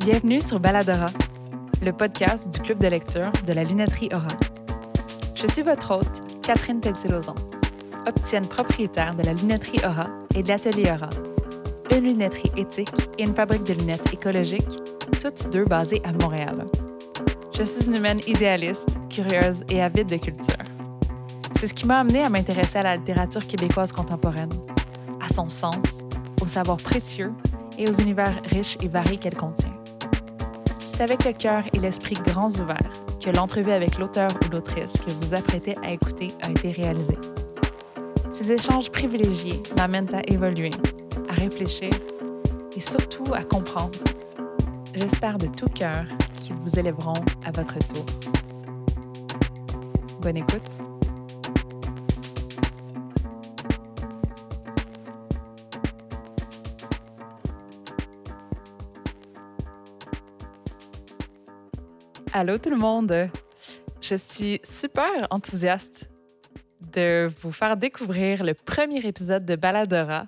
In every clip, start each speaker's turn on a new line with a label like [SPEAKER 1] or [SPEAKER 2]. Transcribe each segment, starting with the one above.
[SPEAKER 1] Bienvenue sur Baladora, le podcast du club de lecture de la lunetterie Aura. Je suis votre hôte, Catherine Pelletier-Lauzon, opticienne propriétaire de la lunetterie Aura et de l'atelier Aura, une lunetterie éthique et une fabrique de lunettes écologiques, toutes deux basées à Montréal. Je suis une humaine idéaliste, curieuse et avide de culture. C'est ce qui m'a amenée à m'intéresser à la littérature québécoise contemporaine, à son sens, aux savoirs précieux et aux univers riches et variés qu'elle contient. C'est avec le cœur et l'esprit grands ouverts que l'entrevue avec l'auteur ou l'autrice que vous apprêtez à écouter a été réalisée. Ces échanges privilégiés m'amènent à évoluer, à réfléchir et surtout à comprendre. J'espère de tout cœur qu'ils vous élèveront à votre tour. Bonne écoute. Allô tout le monde! Je suis super enthousiaste de vous faire découvrir le premier épisode de Baladora.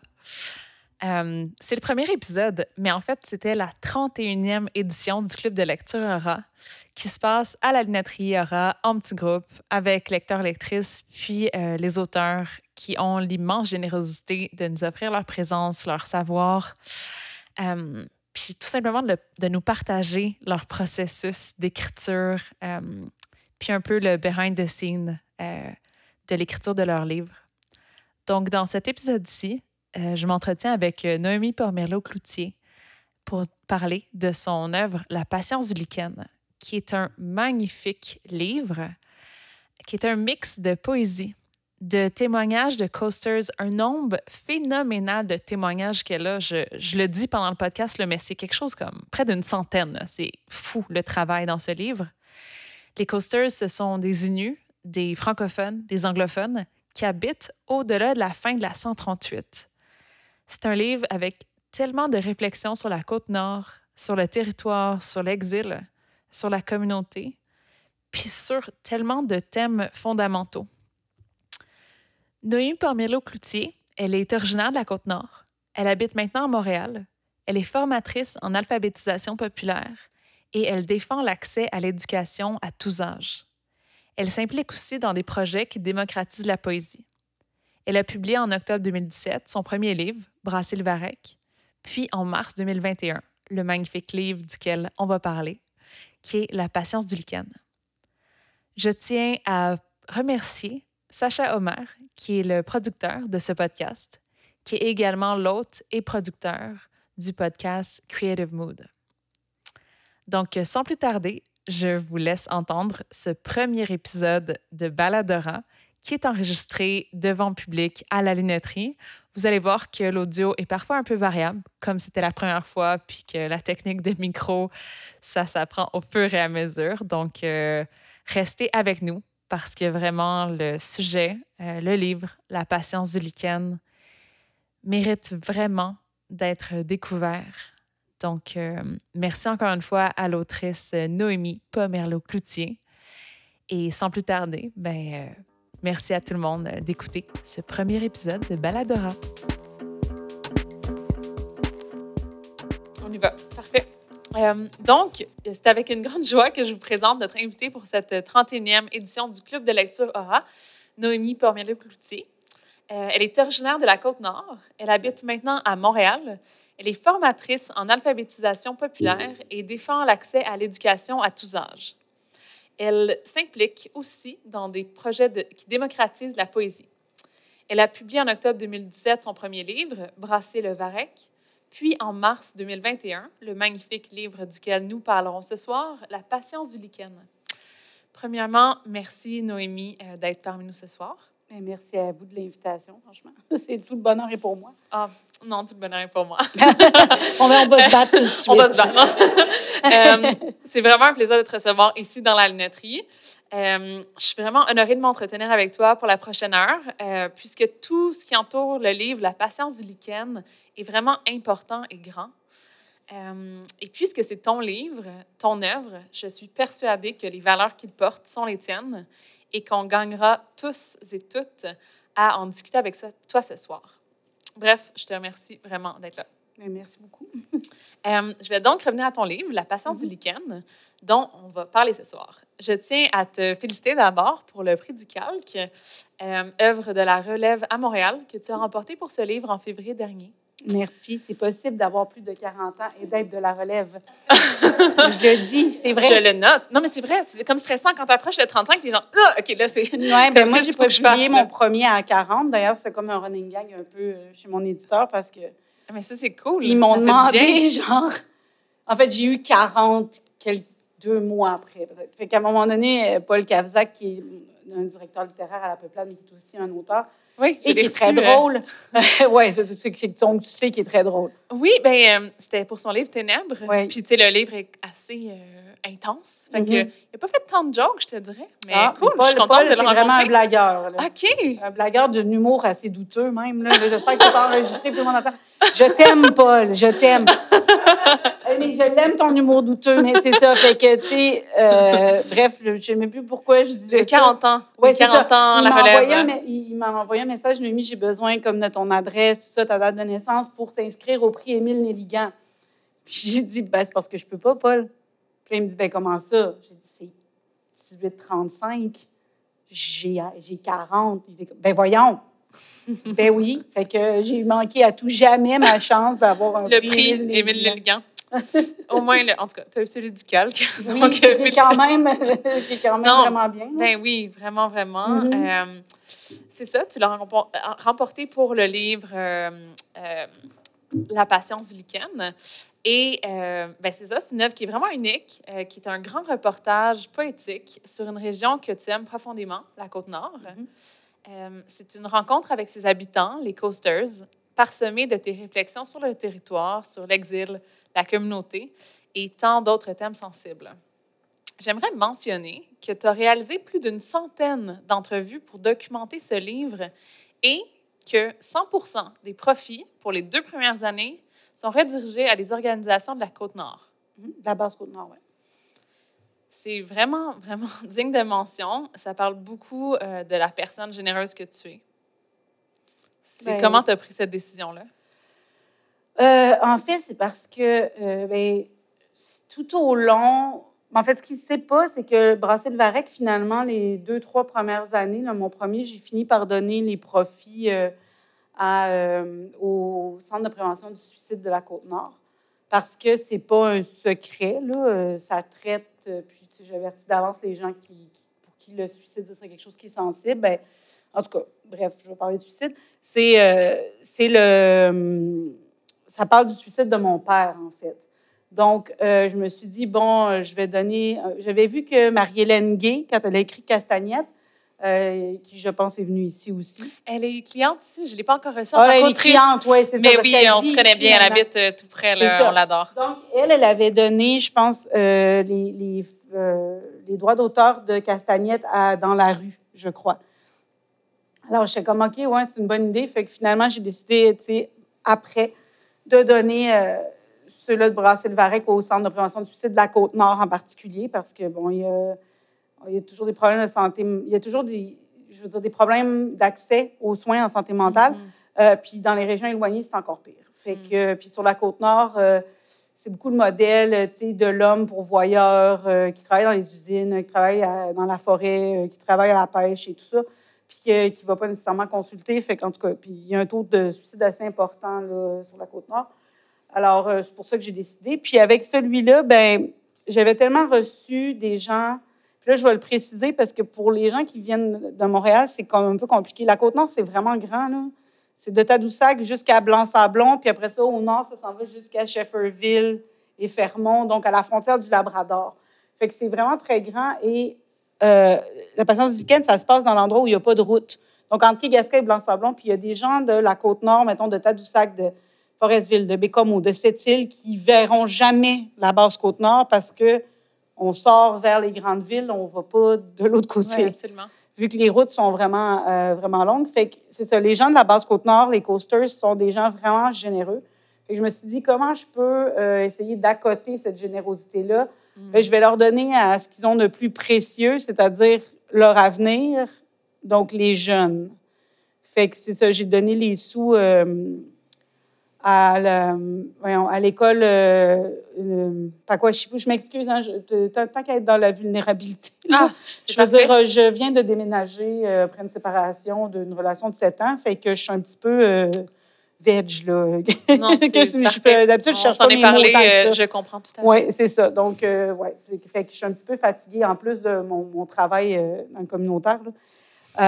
[SPEAKER 1] Euh, c'est le premier épisode, mais en fait, c'était la 31e édition du Club de lecture Aura qui se passe à la lunetterie Aura en petit groupe avec lecteurs-lectrices, puis euh, les auteurs qui ont l'immense générosité de nous offrir leur présence, leur savoir. Euh, puis tout simplement de, nous partager leur processus d'écriture, euh, puis un peu le behind the scene euh, de l'écriture de leurs livres. Donc, dans cet épisode-ci, euh, je m'entretiens avec Noémie Pormerlo-Cloutier pour parler de son œuvre La patience du lichen, qui est un magnifique livre, qui est un mix de poésie, de témoignages de coasters, un nombre phénoménal de témoignages qu'elle a. Je, je, le dis pendant le podcast, mais c'est quelque chose comme près d'une centaine. C'est fou le travail dans ce livre. Les coasters, ce sont des Inuits, des francophones, des anglophones qui habitent au-delà de la fin de la 138. C'est un livre avec tellement de réflexions sur la côte nord, sur le territoire, sur l'exil, sur la communauté, puis sur tellement de thèmes fondamentaux. Noémie Pormelo-Cloutier, elle est originaire de la Côte-Nord. Elle habite maintenant à Montréal. Elle est formatrice en alphabétisation populaire et elle défend l'accès à l'éducation à tous âges. Elle s'implique aussi dans des projets qui démocratisent la poésie. Elle a publié en octobre 2017 son premier livre, Brasser Varec, puis en mars 2021, le magnifique livre duquel on va parler, qui est La patience du lichen. Je tiens à remercier Sacha Omer, qui est le producteur de ce podcast, qui est également l'hôte et producteur du podcast Creative Mood. Donc, sans plus tarder, je vous laisse entendre ce premier épisode de Baladora qui est enregistré devant public à la lunetterie. Vous allez voir que l'audio est parfois un peu variable, comme c'était la première fois, puis que la technique des micros, ça s'apprend au fur et à mesure. Donc, euh, restez avec nous parce que vraiment le sujet, euh, le livre, La patience du lichen, mérite vraiment d'être découvert. Donc, euh, merci encore une fois à l'autrice Noémie Pomerleau-Cloutier. Et sans plus tarder, ben, euh, merci à tout le monde d'écouter ce premier épisode de Baladora. On y va. Parfait. Euh, donc, c'est avec une grande joie que je vous présente notre invitée pour cette 31e édition du Club de lecture Aura, Noémie Pormier-Cloutier. Euh, elle est originaire de la Côte-Nord. Elle habite maintenant à Montréal. Elle est formatrice en alphabétisation populaire et défend l'accès à l'éducation à tous âges. Elle s'implique aussi dans des projets qui démocratisent la poésie. Elle a publié en octobre 2017 son premier livre, Brasser le Varec, puis en mars 2021, le magnifique livre duquel nous parlerons ce soir, La patience du lichen. Premièrement, merci Noémie euh, d'être parmi nous ce soir.
[SPEAKER 2] Merci à vous de l'invitation, franchement. C'est tout le bonheur est pour moi.
[SPEAKER 1] Ah, non, tout le bonheur est pour moi.
[SPEAKER 2] on, va, on, va, se battre tout de suite.
[SPEAKER 1] On va se battre. euh, c'est vraiment un plaisir de te recevoir ici dans la lunetterie. Euh, je suis vraiment honorée de m'entretenir avec toi pour la prochaine heure, euh, puisque tout ce qui entoure le livre La patience du lichen est vraiment important et grand. Et puisque c'est ton livre, ton œuvre, je suis persuadée que les valeurs qu'il porte sont les tiennes et qu'on gagnera tous et toutes à en discuter avec toi ce soir. Bref, je te remercie vraiment d'être là.
[SPEAKER 2] Merci beaucoup.
[SPEAKER 1] Euh, je vais donc revenir à ton livre, La patience du
[SPEAKER 2] Mhm.
[SPEAKER 1] lichen, dont on va parler ce soir. Je tiens à te féliciter d'abord pour le prix du calque, euh, œuvre de la relève à Montréal, que tu as remporté pour ce livre en février dernier.
[SPEAKER 2] Merci. C'est possible d'avoir plus de 40 ans et d'être de la relève. je le dis, c'est vrai.
[SPEAKER 1] Je le note. Non, mais c'est vrai, c'est comme stressant quand tu approches le 35, t'es genre, ah, OK, là, c'est.
[SPEAKER 2] Ouais, ben moi, j'ai publié mon premier à 40. D'ailleurs, c'est comme un running gag un peu euh, chez mon éditeur parce que
[SPEAKER 1] Mais ça, c'est cool.
[SPEAKER 2] ils m'ont demandé, genre... En fait, j'ai eu 40 quelques, deux mois après. Fait qu'à un moment donné, euh, Paul Cavzac, qui est un directeur littéraire à la Peuplade, mais qui est aussi un auteur,
[SPEAKER 1] Oui,
[SPEAKER 2] et qui est très
[SPEAKER 1] euh,
[SPEAKER 2] drôle. c'est- donc tu sais qu'il est très drôle.
[SPEAKER 1] Oui, ben euh, c'était pour son livre Ténèbres.
[SPEAKER 2] Ouais.
[SPEAKER 1] Puis, tu sais, le livre est assez euh, intense. Fait que,
[SPEAKER 2] Mhm.
[SPEAKER 1] il n'a pas fait tant de jokes, je te dirais. Mais
[SPEAKER 2] Ah,
[SPEAKER 1] cool,
[SPEAKER 2] Paul,
[SPEAKER 1] je suis contente
[SPEAKER 2] Paul,
[SPEAKER 1] de le
[SPEAKER 2] c'est vraiment un
[SPEAKER 1] rencontrer.
[SPEAKER 2] blagueur. là.
[SPEAKER 1] OK.
[SPEAKER 2] Un blagueur d'un humour assez douteux, même. J'espère que tu pas enregistré, tout le monde entend. Je t'aime, Paul, je t'aime. Mais je l'aime, ton humour douteux, mais c'est ça. Fait que, tu sais, euh, bref, je ne sais même plus pourquoi je disais
[SPEAKER 1] De 40 ans.
[SPEAKER 2] C'est
[SPEAKER 1] 40 ans,
[SPEAKER 2] Il
[SPEAKER 1] la
[SPEAKER 2] m'a envoyé, un,
[SPEAKER 1] relève.
[SPEAKER 2] me- il m'a envoyé un message, Noémie, j'ai besoin comme de ton adresse, tout ça, ta date de naissance pour t'inscrire au prix Émile Nelligan. Puis j'ai dit, ben, c'est parce que je peux pas, Paul. Puis il me dit, ben, comment ça? J'ai dit, c'est 18,35. J'ai j'ai 40. Il dit, ben, voyons. ben oui. Fait que j'ai manqué à tout jamais ma chance d'avoir un
[SPEAKER 1] Le prix
[SPEAKER 2] Émile
[SPEAKER 1] Émile
[SPEAKER 2] Nelligan.
[SPEAKER 1] Au moins, le, en tout cas, tu as eu celui du calque.
[SPEAKER 2] Oui,
[SPEAKER 1] Donc,
[SPEAKER 2] qui est quand même, qui est quand même
[SPEAKER 1] Non.
[SPEAKER 2] vraiment bien.
[SPEAKER 1] Ben oui, vraiment, vraiment.
[SPEAKER 2] Mhm.
[SPEAKER 1] Euh, c'est ça, tu l'as euh, remporté pour le livre euh, La patience du lichen. Et euh, ben c'est ça, c'est une œuvre qui est vraiment unique, euh, qui est un grand reportage poétique sur une région que tu aimes profondément, la Côte-Nord.
[SPEAKER 2] Mhm.
[SPEAKER 1] Euh, c'est une rencontre avec ses habitants, les coasters, parsemée de tes réflexions sur le territoire, sur l'exil, la communauté et tant d'autres thèmes sensibles. J'aimerais mentionner que tu as réalisé plus d'une centaine d'entrevues pour documenter ce livre et que 100 des profits pour les deux premières années sont redirigés à des organisations de la Côte-Nord.
[SPEAKER 2] Mhm. De la basse Côte-Nord, oui.
[SPEAKER 1] C'est vraiment, vraiment digne de mention. Ça parle beaucoup euh, de la personne généreuse que tu es. C'est
[SPEAKER 2] Ben-
[SPEAKER 1] comment tu as pris cette décision-là?
[SPEAKER 2] Euh, en fait, c'est parce que euh, ben, tout au long, en fait, ce qui ne sait pas, c'est que Brasser le Varec, finalement, les deux, trois premières années, mon premier, j'ai fini par donner les profits euh, au Centre de prévention du suicide de la Côte-Nord. Parce que c'est pas un secret, là, ça traite, puis j'avertis d'avance les gens qui, pour qui le suicide, ce serait quelque chose qui est sensible. Ben, en tout cas, bref, je vais parler de suicide. C'est c'est le. Ça parle du suicide de mon père, en fait. Donc, euh, je me suis dit, bon, euh, je vais donner. euh, J'avais vu que Marie-Hélène Gay, quand elle a écrit Castagnette, euh, qui, je pense, est venue ici aussi.
[SPEAKER 1] Elle est cliente ici, je ne l'ai pas encore reçue
[SPEAKER 2] Ah, elle est cliente, oui, c'est ça.
[SPEAKER 1] Mais oui, on se connaît bien, elle habite euh, tout près, là, on l'adore.
[SPEAKER 2] Donc, elle, elle avait donné, je pense, les, les, les droits d'auteur de Castagnette à- dans la rue, je crois. Alors, j'étais comme, OK, ouais, c'est une bonne idée. Fait que finalement, j'ai décidé, tu sais, après, de donner euh, ceux-là de brasser le varec au Centre de prévention du suicide de la Côte-Nord en particulier, parce que, bon, il y a, il y a toujours des problèmes de santé, il y a toujours des, je veux dire, des problèmes d'accès aux soins en santé mentale.
[SPEAKER 1] Mhm.
[SPEAKER 2] Euh, puis dans les régions éloignées, c'est encore pire. Fait
[SPEAKER 1] Mm.
[SPEAKER 2] que, puis sur la côte nord, euh, c'est beaucoup tu sais, de l'homme pourvoyeur qui travaille dans les usines, qui travaille à- dans la forêt, qui travaille à la pêche et tout ça, puis euh, qui ne va pas nécessairement consulter. Fait qu'en tout cas, il y a un taux de suicide assez important là, sur la côte nord. Alors, euh, c'est pour ça que j'ai décidé. Puis avec celui-là, ben, j'avais tellement reçu des gens. Puis là, je vais le préciser parce que pour les gens qui viennent de Montréal, c'est comme un peu compliqué. La côte nord, c'est vraiment grand, là. C'est de Tadoussac jusqu'à Blanc-Sablon, puis après ça, au nord, ça s'en va jusqu'à Shefferville et Fermont, donc à la frontière du Labrador. Fait que c'est vraiment très grand et euh, la patience du week-end, ça se passe dans l'endroit où il n'y a pas de route. Donc, entre Quai-Gasca et Blanc-Sablon, puis il y a des gens de la Côte-Nord, mettons, de Tadoussac, de Forestville, de Bécomo, de Sept-Îles, qui verront jamais la base Côte-Nord parce que on sort vers les grandes villes, on ne va pas de l'autre côté
[SPEAKER 1] Oui, absolument.
[SPEAKER 2] vu que les routes sont vraiment, euh, vraiment longues. Fait que c'est ça, les gens de la base Côte-Nord, les coasters, sont des gens vraiment généreux. Que je me suis dit, comment je peux euh, essayer d'accoter cette générosité-là? Je vais leur donner à ce qu'ils ont de plus précieux, c'est-à-dire leur avenir, donc les jeunes. Fait que c'est ça, j'ai donné les sous euh, à, l'école euh, euh. Je m'excuse, hein, je- tant, qu'à être dans la vulnérabilité.
[SPEAKER 1] Ah,
[SPEAKER 2] je veux
[SPEAKER 1] parfait.
[SPEAKER 2] dire, je viens de déménager euh, après une séparation d'une relation de 7 ans, fait que je suis un petit peu euh, veg, là.
[SPEAKER 1] Non,
[SPEAKER 2] Que je- fais- D'habitude, je cherche pas mes mots
[SPEAKER 1] parlé,
[SPEAKER 2] tant que
[SPEAKER 1] euh,
[SPEAKER 2] ça.
[SPEAKER 1] je comprends tout à fait.
[SPEAKER 2] Oui, c'est ça. Donc, euh, ouais, fait que je suis un petit peu fatiguée en plus de mon, mon travail euh, dans le communautaire. là.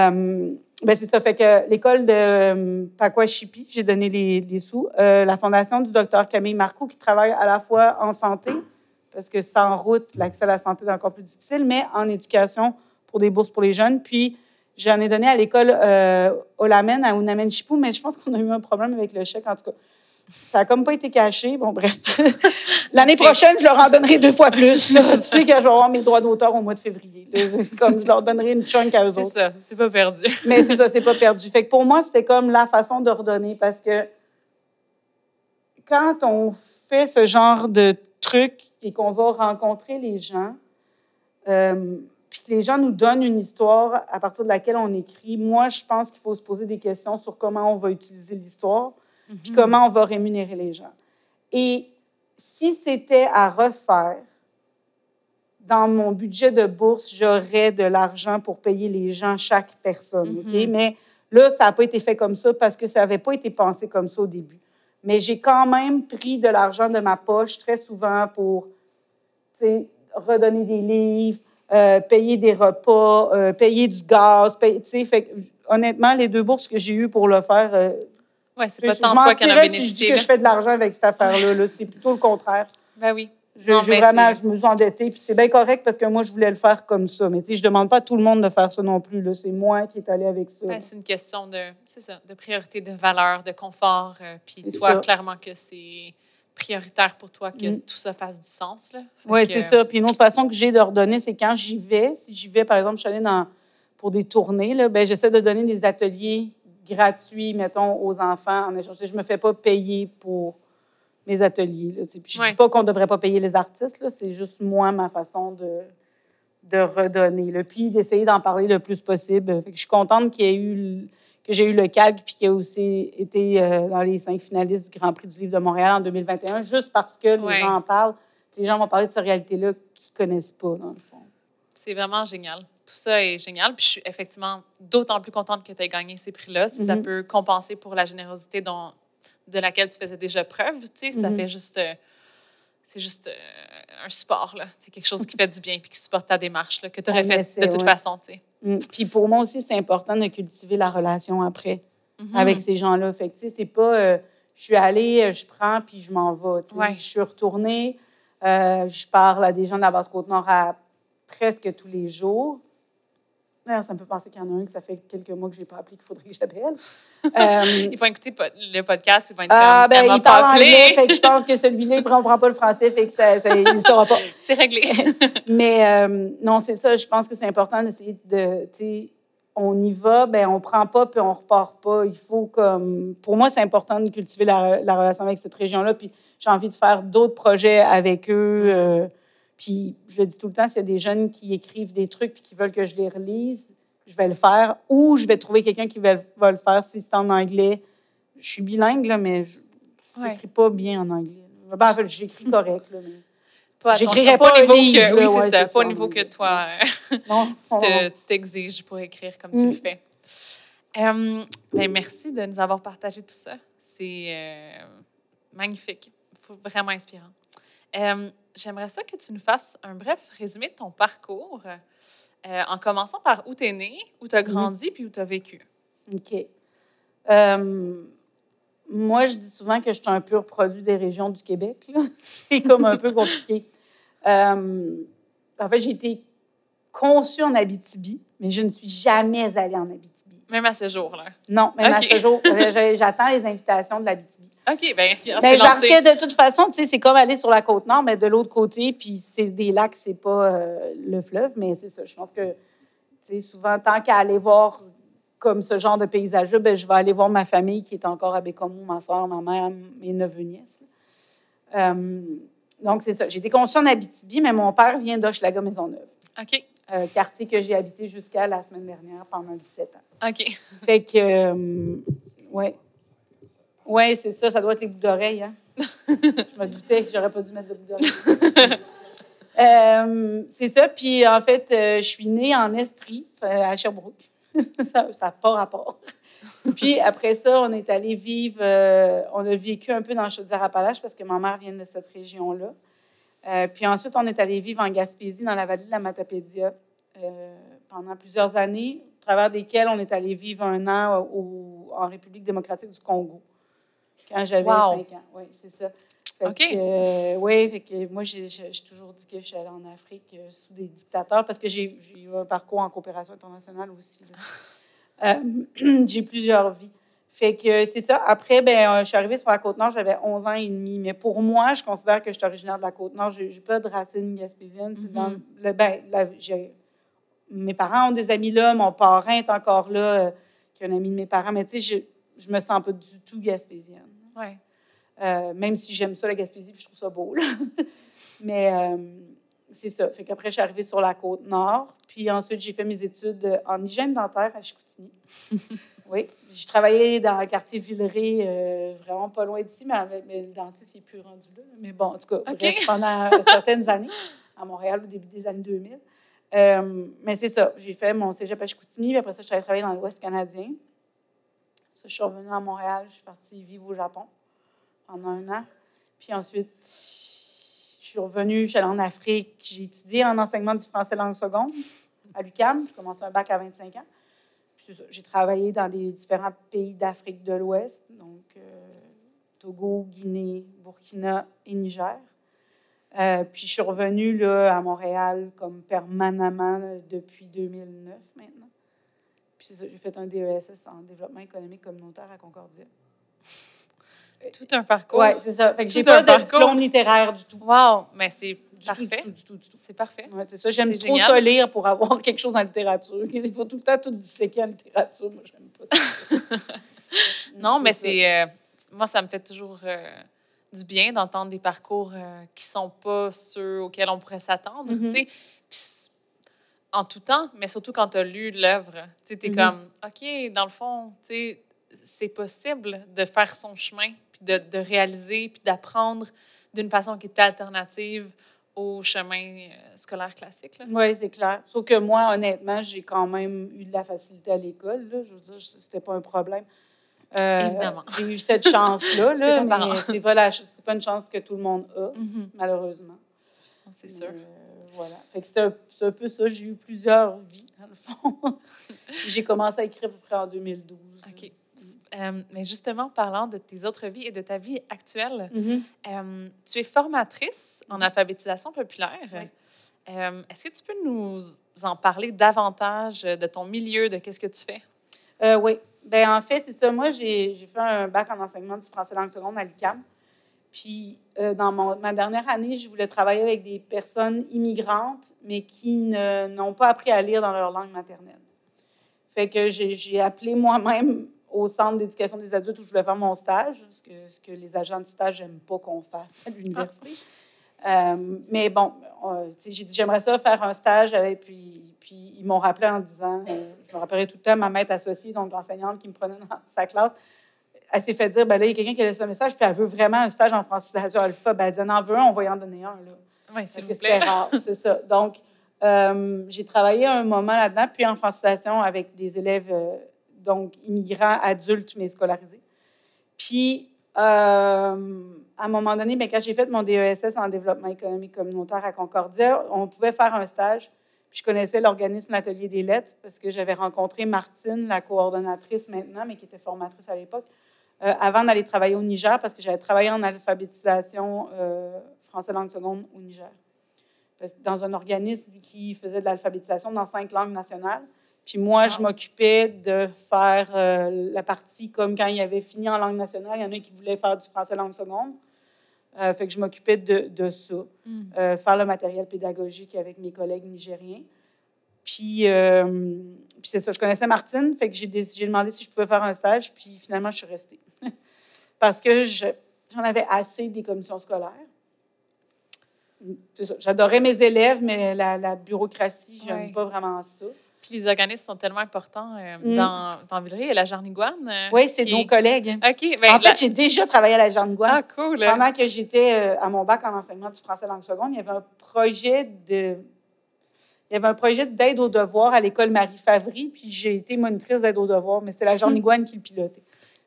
[SPEAKER 2] Euh, ben, c'est ça. Fait que l'école de euh, Pakwashipi, j'ai donné les, les sous. Euh, la fondation du docteur Camille Marcoux, qui travaille à la fois en santé, parce que sans route, l'accès à la santé est encore plus difficile, mais en éducation pour des bourses pour les jeunes. Puis, j'en ai donné à l'école euh, Olamen, à Unamen Chipou, mais je pense qu'on a eu un problème avec le chèque, en tout cas. Ça n'a comme pas été caché. Bon, bref. L'année
[SPEAKER 1] C'est-
[SPEAKER 2] prochaine, je leur en donnerai deux fois plus. Là. tu sais que je vais avoir mes droits d'auteur au mois de février. C'est comme je leur donnerai une chunk à eux
[SPEAKER 1] C'est
[SPEAKER 2] autres.
[SPEAKER 1] ça, c'est pas perdu.
[SPEAKER 2] Mais c'est ça, c'est pas perdu. Fait que pour moi, c'était comme la façon de redonner parce que quand on fait ce genre de truc et qu'on va rencontrer les gens, euh, puis que les gens nous donnent une histoire à partir de laquelle on écrit, moi, je pense qu'il faut se poser des questions sur comment on va utiliser l'histoire puis
[SPEAKER 1] Mhm.
[SPEAKER 2] comment on va rémunérer les gens. Et si c'était à refaire, dans mon budget de bourse, j'aurais de l'argent pour payer les gens, chaque personne. OK?
[SPEAKER 1] Mhm.
[SPEAKER 2] Mais là, ça n'a pas été fait comme ça parce que ça n'avait pas été pensé comme ça au début. Mais j'ai quand même pris de l'argent de ma poche très souvent pour redonner des livres, euh, payer des repas, euh, payer du gaz. payer- tu sais, fait honnêtement, les deux bourses que j'ai eues pour le faire, euh,
[SPEAKER 1] Ouais, c'est pas
[SPEAKER 2] je
[SPEAKER 1] tant toi qui en
[SPEAKER 2] si je dis que je fais de l'argent avec cette affaire-là. là. C'est plutôt le contraire.
[SPEAKER 1] Ben oui.
[SPEAKER 2] Je,
[SPEAKER 1] Non,
[SPEAKER 2] je- vraiment, me suis endettée, puis c'est bien correct parce que moi, je voulais le faire comme ça. Mais tu sais, je demande pas à tout le monde de faire ça non plus. là. C'est moi qui est allé avec ça.
[SPEAKER 1] Ben, c'est une question de, c'est ça, de priorité, de valeur, de confort. euh, puis toi,
[SPEAKER 2] ça.
[SPEAKER 1] clairement que c'est prioritaire pour toi que
[SPEAKER 2] Mm.
[SPEAKER 1] tout ça fasse du sens.
[SPEAKER 2] Oui,
[SPEAKER 1] que,
[SPEAKER 2] c'est ça. Puis une autre façon que j'ai de redonner, c'est quand j'y vais. Si j'y vais, par exemple, je suis allée dans, pour des tournées, là, ben, j'essaie de donner des ateliers gratuits, mettons, aux enfants en échange. Je ne me fais pas payer pour mes ateliers. Là. Puis je ne dis pas qu'on ne devrait pas payer les artistes, là, c'est juste moi, ma façon de, de redonner. Là. Puis d'essayer d'en parler le plus possible. Fait que je suis contente qu'il y ait eu que j'ai eu le CAG puis qu'il ait aussi été euh, dans les cinq finalistes du Grand Prix du livre de Montréal en 2021, juste parce que les
[SPEAKER 1] Ouais.
[SPEAKER 2] gens en parlent. Les gens vont parler de cette réalité-là qu'ils ne connaissent pas, dans le fond.
[SPEAKER 1] C'est vraiment génial. Tout ça est génial. Puis je suis effectivement d'autant plus contente que tu aies gagné ces prix-là. Si ça
[SPEAKER 2] Mhm.
[SPEAKER 1] peut compenser pour la générosité dont, de laquelle tu faisais déjà preuve, tu sais, ça
[SPEAKER 2] Mhm.
[SPEAKER 1] fait juste. euh, c'est juste euh, un support, là. C'est quelque chose qui fait du bien puis qui supporte ta démarche, là, que tu aurais
[SPEAKER 2] On
[SPEAKER 1] fait
[SPEAKER 2] essaie,
[SPEAKER 1] de toute
[SPEAKER 2] ouais.
[SPEAKER 1] façon, tu sais.
[SPEAKER 2] Mm. Puis pour moi aussi, c'est important de cultiver la relation après
[SPEAKER 1] Mhm.
[SPEAKER 2] avec ces gens-là. Fait que, tu sais, c'est pas euh, je suis allée, euh, je prends, puis je m'en vais.
[SPEAKER 1] Ouais.
[SPEAKER 2] Je suis retournée, euh, je parle à des gens de la Basse-Côte-Nord à presque tous les jours. D'ailleurs, ça me fait penser qu'il y en a un que ça fait quelques mois que je n'ai pas appelé qu'il faudrait que j'appelle. Euh,
[SPEAKER 1] Ils vont écouter le podcast, ils vont être
[SPEAKER 2] ah,
[SPEAKER 1] comme,
[SPEAKER 2] ben, il
[SPEAKER 1] pas
[SPEAKER 2] parle anglais, fait que je pense que celui-là, il ne comprend pas le français, fait que ça, ça- il ne saura pas.
[SPEAKER 1] C'est réglé.
[SPEAKER 2] Mais euh, non, c'est ça. Je pense que c'est important d'essayer de. tu sais, On y va, ben on prend pas puis on repart pas. Il faut comme. Pour moi, c'est important de cultiver la, la relation avec cette région-là. Puis j'ai envie de faire d'autres projets avec eux. euh, puis je le dis tout le temps, s'il y a des jeunes qui écrivent des trucs puis qui veulent que je les relise, je vais le faire. Ou je vais trouver quelqu'un qui va, va le faire si c'est en anglais. Je suis bilingue, là, mais je
[SPEAKER 1] Ouais.
[SPEAKER 2] n'écris pas bien en anglais. Ben, en fait, j'écris correct. Là, mais... J'écrirais
[SPEAKER 1] pas au
[SPEAKER 2] pas un
[SPEAKER 1] niveau
[SPEAKER 2] livre,
[SPEAKER 1] que, oui,
[SPEAKER 2] ouais,
[SPEAKER 1] ça. Pas au niveau que toi,
[SPEAKER 2] Non,
[SPEAKER 1] tu te- tu t'exiges pour écrire comme tu
[SPEAKER 2] Mm.
[SPEAKER 1] le fais. Euh, ben, merci de nous avoir partagé tout ça. C'est euh, magnifique. Vraiment inspirant. Euh, J'aimerais ça que tu nous fasses un bref résumé de ton parcours, euh, en commençant par où tu es né, où tu as
[SPEAKER 2] Mhm.
[SPEAKER 1] grandi, puis où tu as vécu.
[SPEAKER 2] OK. Euh, moi, je dis souvent que je suis un pur produit des régions du Québec. C'est comme un peu compliqué. Euh, en fait, j'ai été conçue en Abitibi, mais je ne suis jamais allée en Abitibi.
[SPEAKER 1] Même à ce jour-là.
[SPEAKER 2] Non, même à ce jour, j'attends les invitations de l'Abitibi.
[SPEAKER 1] OK, ben regarde,
[SPEAKER 2] Mais
[SPEAKER 1] c'est
[SPEAKER 2] parce que de toute façon, tu sais, c'est comme aller sur la côte nord, mais de l'autre côté, puis c'est des lacs, c'est pas euh, le fleuve, mais c'est ça. Je pense que, tu sais, souvent, tant qu'à aller voir comme ce genre de paysage-là, ben, je vais aller voir ma famille qui est encore à Bécomo, ma soeur, ma mère, mes neveux, nièces. Euh, donc, c'est ça. J'ai été conçue en Abitibi, mais mon père vient d'Hochelaga-Maisonneuve,
[SPEAKER 1] OK,
[SPEAKER 2] euh, quartier que j'ai habité jusqu'à la semaine dernière pendant 17 ans.
[SPEAKER 1] OK.
[SPEAKER 2] Fait que, ouais. Oui, c'est ça. Ça doit être les boucles d'oreilles. Hein? je me doutais que j'aurais pas dû mettre de boucles d'oreilles. Euh, c'est ça. Puis, en fait, euh, je suis née en Estrie, à Sherbrooke. ça n'a pas rapport. Puis, après ça, on est allé vivre, euh, on a vécu un peu dans le Chaudière-Appalaches parce que ma mère vient de cette région-là. puis ensuite, on est allé vivre en Gaspésie, dans la vallée de la Matapédia, pendant plusieurs années, au travers desquelles on est allé vivre un an en République démocratique du Congo, quand j'avais 5 ans. Oui, c'est ça. OK. Euh, oui, fait que moi, j'ai toujours dit que je suis allée en Afrique euh, sous des dictateurs parce que j'ai eu un parcours en coopération internationale aussi. Euh, j'ai plusieurs vies. Fait que c'est ça. Après, ben, je suis arrivée sur la Côte-Nord, j'avais 11 ans et demi. Mais pour moi, je considère que je suis originaire de la Côte-Nord. Je n'ai pas de racines gaspésiennes. Mm-hmm. le, ben, mes parents ont des amis là, mon parrain est encore là, qui est un ami de mes parents. Mais tu sais, je ne me sens pas du tout gaspésienne.
[SPEAKER 1] Ouais.
[SPEAKER 2] Euh, même si j'aime ça, la Gaspésie, puis je trouve ça beau. Mais euh, c'est ça. Fait qu'après, je suis arrivée sur la côte nord. Puis ensuite, j'ai fait mes études en hygiène dentaire à Chicoutimi. oui. J'ai travaillé dans le quartier Villeray, euh, vraiment pas loin d'ici, mais, le dentiste, n'est plus rendu là. Mais bon, en tout cas, pendant certaines années, à Montréal, au début des années 2000. mais c'est ça. J'ai fait mon cégep à Chicoutimi, puis après ça, je suis allée travailler dans l'Ouest canadien. Je suis revenue à Montréal, je suis partie vivre au Japon pendant un an. Puis ensuite, je suis revenue, je suis allée en Afrique. J'ai étudié en enseignement du français langue seconde à l'UQAM. J'ai commencé un bac à 25 ans. J'ai travaillé dans des différents pays d'Afrique de l'Ouest, donc euh, Togo, Guinée, Burkina et Niger. Euh, puis je suis revenue là, à Montréal comme permanemment depuis 2009 maintenant. Puis c'est ça, j'ai fait un DESS en développement économique communautaire à Concordia.
[SPEAKER 1] Tout un parcours.
[SPEAKER 2] Oui, c'est ça. Fait que j'ai pas de diplôme littéraire du tout.
[SPEAKER 1] Wow, mais c'est parfait.
[SPEAKER 2] du tout, du tout, du tout.
[SPEAKER 1] C'est parfait.
[SPEAKER 2] Ouais, c'est ça. J'aime trop ça lire pour avoir quelque chose en littérature. Il faut tout le temps tout disséquer en littérature. Moi, j'aime pas.
[SPEAKER 1] non, mais c'est... Euh, moi, ça me fait toujours euh, du bien d'entendre des parcours euh, qui sont pas ceux auxquels on pourrait s'attendre, tu sais. En tout temps, mais surtout quand tu as lu l'œuvre, tu es mm-hmm. comme, OK, dans le fond, c'est possible de faire son chemin, puis de, de réaliser, puis d'apprendre d'une façon qui est alternative au chemin euh, scolaire classique.
[SPEAKER 2] Oui, c'est clair. Sauf que moi, honnêtement, j'ai quand même eu de la facilité à l'école. Je veux dire, c'était pas un problème.
[SPEAKER 1] Euh, Évidemment.
[SPEAKER 2] J'ai eu cette chance-là, là, mais c'est pas, pas une chance que tout le monde a, mm-hmm. malheureusement.
[SPEAKER 1] C'est sûr. Euh,
[SPEAKER 2] voilà. Fait que c'est un, un, peu ça. J'ai eu plusieurs vies, dans le fond. j'ai commencé à écrire à peu près en 2012.
[SPEAKER 1] OK. Euh, mais justement, parlant de tes autres vies et de ta vie actuelle, mm-hmm. euh, tu es formatrice en mm-hmm. alphabétisation populaire. Euh, est-ce que tu peux nous en parler davantage de ton milieu, de qu'est-ce que tu
[SPEAKER 2] fais? oui. Ben en fait, c'est ça. Moi, j'ai fait un bac en enseignement du français langue seconde à l'UQAM. Puis, dans mon, ma dernière année, je voulais travailler avec des personnes immigrantes, mais qui n'ont pas appris à lire dans leur langue maternelle. Fait que j'ai appelé moi-même au centre d'éducation des adultes où je voulais faire mon stage, ce que, ce que les agents de stage n'aiment pas qu'on fasse à l'université. Euh, mais bon, j'ai dit j'aimerais ça faire un stage, avec, puis, puis ils m'ont rappelé en disant, euh, je me rappellerai tout le temps, ma maître associée, donc l'enseignante qui me prenait dans sa classe, elle s'est fait dire, ben là, il y a quelqu'un qui a laissé un message, puis elle veut vraiment un stage en francisation alpha. Ben, elle dit, en veut un, on va y en donner un. Là.
[SPEAKER 1] Oui, c'est
[SPEAKER 2] C'était rare, c'est ça. Donc, euh, j'ai travaillé un moment là-dedans, puis en francisation avec des élèves donc immigrants adultes, mais scolarisés. Puis, euh, à un moment donné, bien, quand j'ai fait mon DESS en développement économique communautaire à Concordia, on pouvait faire un stage. Puis je connaissais l'organisme L'Atelier des lettres parce que j'avais rencontré Martine, la coordonnatrice maintenant, mais qui était formatrice à l'époque, euh, avant d'aller travailler au Niger parce que j'avais travaillé en alphabétisation euh, français langue seconde au Niger. Dans un organisme qui faisait de l'alphabétisation dans cinq langues nationales. Puis moi, je m'occupais de faire euh, la partie comme quand il avait fini en langue nationale. Il y en a qui voulaient faire du français langue seconde. Fait que je m'occupais de, de, ça, hmm. faire le matériel pédagogique avec mes collègues nigériens. Puis, puis c'est ça, je connaissais Martine, fait que j'ai demandé si je pouvais faire un stage, puis finalement, je suis restée. Parce que j'en avais assez des commissions scolaires. J'adorais mes élèves, mais la, la bureaucratie, je n'aime pas vraiment ça.
[SPEAKER 1] Puis les organismes sont tellement importants euh,
[SPEAKER 2] Mm.
[SPEAKER 1] dans, dans Villeray. A la Jarniguane. euh,
[SPEAKER 2] Oui, c'est
[SPEAKER 1] qui
[SPEAKER 2] nos collègues.
[SPEAKER 1] OK. Ben,
[SPEAKER 2] en
[SPEAKER 1] la-
[SPEAKER 2] fait, j'ai déjà travaillé à la Jarniguane.
[SPEAKER 1] Ah, cool.
[SPEAKER 2] Pendant que j'étais euh, à mon bac en enseignement du français langue seconde, il y avait un projet de. Il y avait un projet d'aide aux devoirs à l'école Marie Favry, puis j'ai été monitrice d'aide aux devoirs, mais c'était la Jean Niguane qui le pilotait.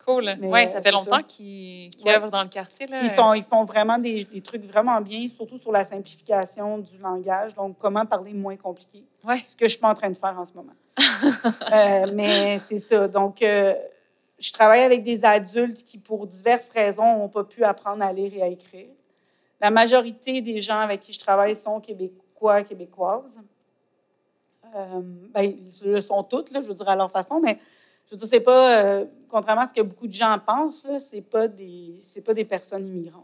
[SPEAKER 1] Cool. Oui,
[SPEAKER 2] euh,
[SPEAKER 1] ça fait longtemps qu'ils qu'ils
[SPEAKER 2] Ouais.
[SPEAKER 1] œuvrent dans le quartier. Là.
[SPEAKER 2] Ils, sont, ils font vraiment des, des trucs vraiment bien, surtout sur la simplification du langage, donc comment parler moins compliqué,
[SPEAKER 1] Ouais.
[SPEAKER 2] ce que je suis pas en train de faire en ce moment. Euh, mais c'est ça. Donc, euh, je travaille avec des adultes qui, pour diverses raisons, n'ont pas pu apprendre à lire et à écrire. La majorité des gens avec qui je travaille sont québécois, québécoises. Euh, ben, ils le sont toutes, là, je veux dire, à leur façon, mais je veux dire, c'est pas, euh, contrairement à ce que beaucoup de gens pensent, là, c'est pas des, c'est pas des personnes immigrantes.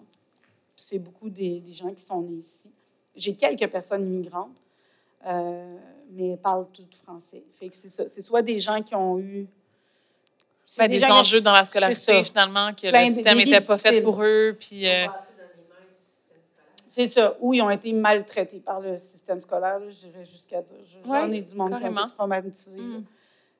[SPEAKER 2] C'est beaucoup des, des gens qui sont nés ici. J'ai quelques personnes immigrantes, euh, mais elles parlent toutes français. Fait que c'est ça. C'est soit des gens qui ont eu
[SPEAKER 1] Ben, des,
[SPEAKER 2] qui-
[SPEAKER 1] enjeux dans la scolarité, finalement, que
[SPEAKER 2] Plein
[SPEAKER 1] le
[SPEAKER 2] de-
[SPEAKER 1] système
[SPEAKER 2] des
[SPEAKER 1] n'était pas fait pour eux. Puis,
[SPEAKER 2] C'est ça. Ou ils ont été maltraités par le système scolaire, j'irais jusqu'à dire. Je- J'en ai du monde qui
[SPEAKER 1] carrément.
[SPEAKER 2] été traumatisés. là.
[SPEAKER 1] mm.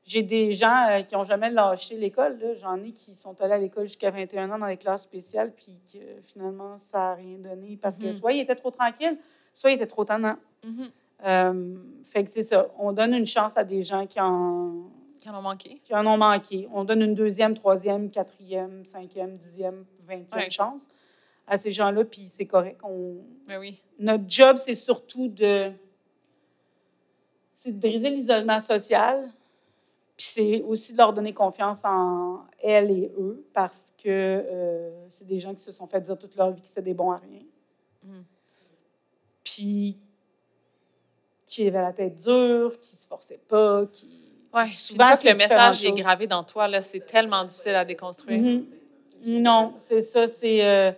[SPEAKER 2] J'ai des gens euh, qui n'ont jamais lâché l'école. J'en ai qui sont allés à l'école jusqu'à 21 ans dans les classes spéciales, puis que finalement, ça n'a rien donné parce que
[SPEAKER 1] Mhm.
[SPEAKER 2] soit ils étaient trop tranquilles, soit ils étaient trop tannants.
[SPEAKER 1] Mhm.
[SPEAKER 2] Euh, fait que c'est ça. On donne une chance à des gens qui en,
[SPEAKER 1] Qui en ont manqué.
[SPEAKER 2] qui en ont manqué. On donne une deuxième, troisième, quatrième, cinquième, dixième, vingtième
[SPEAKER 1] Ouais.
[SPEAKER 2] chance à ces gens-là, puis c'est correct. On,
[SPEAKER 1] Ben oui.
[SPEAKER 2] notre job, c'est surtout de, c'est de briser l'isolement social, puis c'est aussi de leur donner confiance en elles et eux, parce que euh, c'est des gens qui se sont fait dire toute leur vie que c'était des bons à rien.
[SPEAKER 1] Mm.
[SPEAKER 2] Puis qui avaient la tête dure, qui se forçaient pas, qui...
[SPEAKER 1] Ouais.
[SPEAKER 2] Souvent,
[SPEAKER 1] que le message est gravé dans toi, là, c'est tellement difficile à déconstruire.
[SPEAKER 2] Mhm. Non, c'est ça. C'est, euh,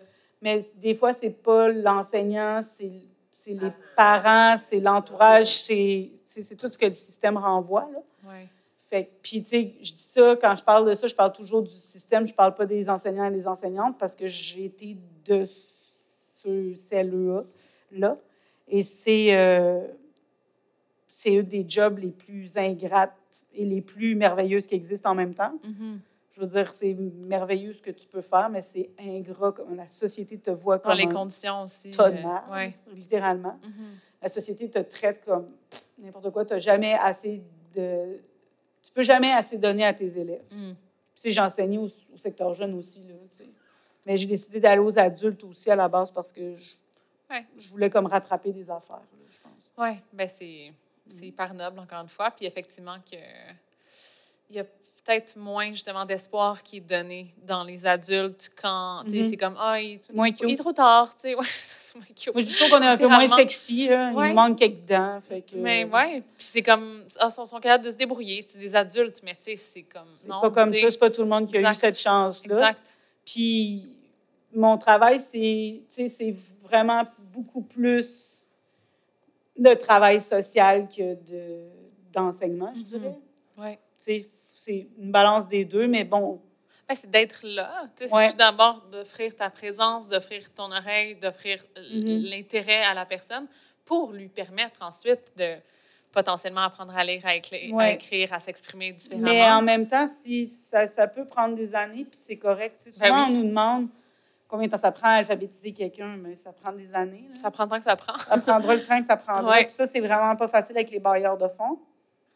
[SPEAKER 2] mais des fois, c'est pas l'enseignant, c'est, les parents, c'est l'entourage, c'est, tout ce que le système renvoie. Là.
[SPEAKER 1] Ouais.
[SPEAKER 2] Fait puis, tu sais, je dis ça, quand je parle de ça, je parle toujours du système, je parle pas des enseignants et des enseignantes parce que j'ai été de ce celle-là. Là. Et c'est, euh, c'est un des jobs les plus ingrates et les plus merveilleuses qui existent en même temps.
[SPEAKER 1] Mhm.
[SPEAKER 2] Je veux dire, c'est merveilleux ce que tu peux faire, mais c'est ingrat comme la société te voit
[SPEAKER 1] Dans
[SPEAKER 2] comme
[SPEAKER 1] les
[SPEAKER 2] un
[SPEAKER 1] conditions aussi. euh, ouais.
[SPEAKER 2] littéralement.
[SPEAKER 1] Mhm.
[SPEAKER 2] La société te traite comme n'importe quoi. Tu n'as jamais assez de... Tu peux jamais assez donner à tes élèves.
[SPEAKER 1] Mm.
[SPEAKER 2] Puis, enseigné au, au secteur jeune aussi, là, tu sais. Mais j'ai décidé d'aller aux adultes aussi à la base parce que je,
[SPEAKER 1] Ouais.
[SPEAKER 2] je voulais comme rattraper des affaires, là, je pense.
[SPEAKER 1] Oui, ben c'est c'est hyper noble, encore une fois. Puis effectivement, que il y a peut-être moins, justement, d'espoir qui est donné dans les adultes quand,
[SPEAKER 2] Mhm.
[SPEAKER 1] c'est comme, ah, il,
[SPEAKER 2] Moins
[SPEAKER 1] il, il est trop tard, tu sais. Ouais, c'est moins cute.
[SPEAKER 2] Moi, je dis toujours qu'on est un peu moins sexy, là. il
[SPEAKER 1] Ouais.
[SPEAKER 2] manque quelques dents. Fait que,
[SPEAKER 1] Mais ouais, puis c'est comme, ah, ils sont, sont capables de se débrouiller. C'est des adultes, mais tu sais, c'est comme,
[SPEAKER 2] C'est
[SPEAKER 1] non.
[SPEAKER 2] pas comme ça, c'est pas tout le monde qui a eu cette chance-là.
[SPEAKER 1] Exact.
[SPEAKER 2] Puis mon travail, c'est, tu sais, c'est vraiment beaucoup plus de travail social que de, d'enseignement, je
[SPEAKER 1] Mhm.
[SPEAKER 2] dirais.
[SPEAKER 1] Ouais.
[SPEAKER 2] Tu sais, c'est une balance des deux, mais bon,
[SPEAKER 1] Ben, c'est d'être là. C'est
[SPEAKER 2] Ouais.
[SPEAKER 1] tout d'abord d'offrir ta présence, d'offrir ton oreille, d'offrir
[SPEAKER 2] Mhm.
[SPEAKER 1] l'intérêt à la personne pour lui permettre ensuite de potentiellement apprendre à lire, à, écla- à écrire, à s'exprimer différemment.
[SPEAKER 2] mais en même temps, si ça, ça peut prendre des années, puis c'est correct. Tu sais,
[SPEAKER 1] Ben
[SPEAKER 2] souvent,
[SPEAKER 1] oui.
[SPEAKER 2] on nous demande combien de temps ça prend à alphabétiser quelqu'un, mais ça prend des années. là.
[SPEAKER 1] Ça prend le temps que ça prend.
[SPEAKER 2] Ça prendra le temps que ça prendra.
[SPEAKER 1] Ouais.
[SPEAKER 2] Puis ça, c'est vraiment pas facile avec les bailleurs de fonds.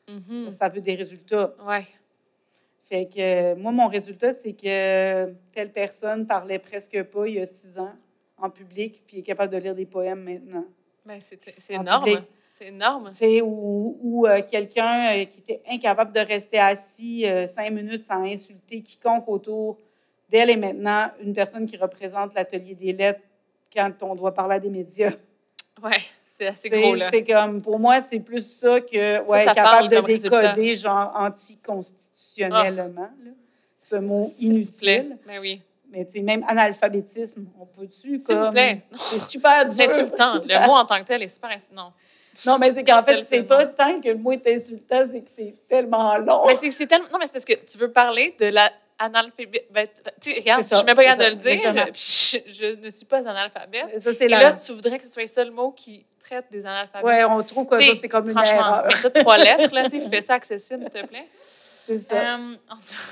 [SPEAKER 1] Mhm.
[SPEAKER 2] Ça veut des résultats.
[SPEAKER 1] Ouais.
[SPEAKER 2] Fait que euh, moi, mon résultat, c'est que telle personne parlait presque pas il y a six ans en public, puis est capable de lire des poèmes maintenant.
[SPEAKER 1] Ben, c'est énorme. C'est énorme.
[SPEAKER 2] Tu sais, ou, ou, euh, quelqu'un euh, qui était incapable de rester assis euh, cinq minutes sans insulter quiconque autour d'elle est maintenant une personne qui représente l'atelier des lettres quand on doit parler à des médias.
[SPEAKER 1] Ouais, c'est assez gros, là.
[SPEAKER 2] c'est comme, pour moi, c'est plus ça que, ouais,
[SPEAKER 1] ça
[SPEAKER 2] capable de décoder, genre, anticonstitutionnellement, là, ce mot
[SPEAKER 1] vous plaît.
[SPEAKER 2] inutile.
[SPEAKER 1] Ben oui.
[SPEAKER 2] Mais tu sais, même analphabétisme, on peut-tu
[SPEAKER 1] S'il
[SPEAKER 2] comme...
[SPEAKER 1] vous plaît.
[SPEAKER 2] C'est super dur.
[SPEAKER 1] C'est insultant. Le mot en tant que tel est super insultant. Non.
[SPEAKER 2] Non, mais c'est qu'en fait, c'est pas tant que le mot est insultant, c'est que c'est tellement long.
[SPEAKER 1] Mais c'est tellement. Non, mais c'est parce que tu veux parler de la analphabète. Ben, tu sais, regarde,
[SPEAKER 2] ça,
[SPEAKER 1] je suis même pas capable de le dire, je, je ne suis pas analphabète.
[SPEAKER 2] ça, c'est
[SPEAKER 1] Et
[SPEAKER 2] la...
[SPEAKER 1] là, tu voudrais que ce soit le seul mot qui des analphabètes.
[SPEAKER 2] Ouais, on trouve que c'est comme une
[SPEAKER 1] Franchement, de trois lettres, là, fais ça accessible, s'il te plaît.
[SPEAKER 2] C'est ça.
[SPEAKER 1] Euh,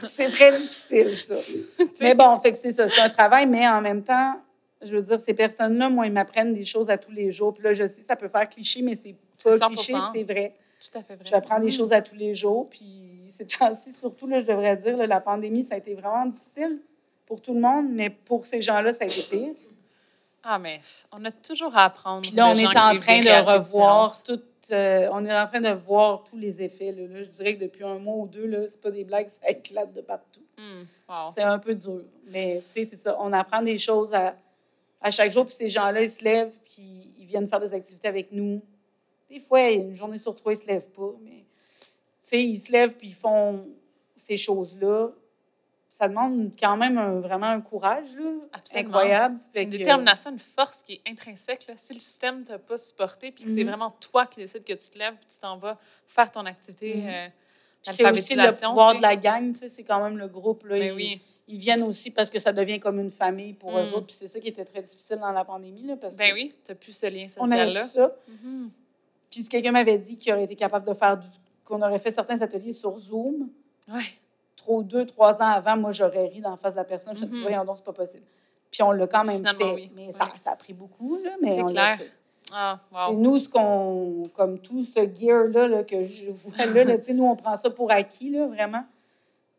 [SPEAKER 2] C'est très difficile, ça. mais bon, fait que c'est ça. C'est un travail, mais en même temps, je veux dire, ces personnes-là, moi, ils m'apprennent des choses à tous les jours. Puis là, je sais, ça peut faire cliché, mais c'est pas
[SPEAKER 1] C'est 100%.
[SPEAKER 2] cliché, c'est vrai.
[SPEAKER 1] tout à fait vrai.
[SPEAKER 2] J'apprends des
[SPEAKER 1] Mm.
[SPEAKER 2] choses à tous les jours. Puis ces temps-ci, surtout, là, je devrais dire, là, la pandémie, ça a été vraiment difficile pour tout le monde, mais pour ces gens-là, ça a été pire.
[SPEAKER 1] Ah, mais on a toujours à apprendre.
[SPEAKER 2] Puis là, on est en train de revoir tout. euh, on est en train de voir tous les effets. Là, Là, je dirais que depuis un mois ou deux, là, c'est pas des blagues, ça éclate de partout.
[SPEAKER 1] Mm, wow.
[SPEAKER 2] C'est un peu dur. Mais tu sais, c'est ça. On apprend des choses à, à chaque jour. Puis ces gens-là, ils se lèvent, puis ils viennent faire des activités avec nous. Des fois, une journée sur trois, ils se lèvent pas. Mais tu sais, ils se lèvent, puis ils font ces choses-là. Ça demande quand même un- vraiment un courage là,
[SPEAKER 1] Absolument.
[SPEAKER 2] incroyable.
[SPEAKER 1] Une détermination, une force qui est intrinsèque. Là. Si le système ne t'a pas supporté, puis que c'est
[SPEAKER 2] Mhm.
[SPEAKER 1] vraiment toi qui décides que tu te lèves, puis tu t'en vas faire ton activité
[SPEAKER 2] Mhm.
[SPEAKER 1] euh,
[SPEAKER 2] c'est aussi le pouvoir de la gang, tu sais, c'est quand même le groupe. Là,
[SPEAKER 1] Mais
[SPEAKER 2] ils,
[SPEAKER 1] oui,
[SPEAKER 2] ils viennent aussi parce que ça devient comme une famille pour eux
[SPEAKER 1] Mm.
[SPEAKER 2] autres. Puis c'est ça qui était très difficile dans la pandémie. Là, parce
[SPEAKER 1] ben
[SPEAKER 2] que
[SPEAKER 1] oui, tu n'as plus ce lien
[SPEAKER 2] on
[SPEAKER 1] social-là.
[SPEAKER 2] tout ça.
[SPEAKER 1] Mhm.
[SPEAKER 2] Puis si quelqu'un m'avait dit qu'il aurait été capable de faire du- qu'on aurait fait certains ateliers sur Zoom,
[SPEAKER 1] Ouais.
[SPEAKER 2] Trop deux, trois ans avant, moi, j'aurais ri d'en face de la personne. Je me suis dit,
[SPEAKER 1] Mhm.
[SPEAKER 2] voyons donc, c'est pas possible. Puis on l'a quand même
[SPEAKER 1] Finalement,
[SPEAKER 2] fait.
[SPEAKER 1] oui.
[SPEAKER 2] Mais ça,
[SPEAKER 1] Oui.
[SPEAKER 2] ça a pris beaucoup, là, mais
[SPEAKER 1] C'est
[SPEAKER 2] on
[SPEAKER 1] clair.
[SPEAKER 2] l'a fait.
[SPEAKER 1] Ah, wow.
[SPEAKER 2] nous, ce qu'on, comme tout ce gear-là là, que je vois là, là, nous, on prend ça pour acquis, là, vraiment.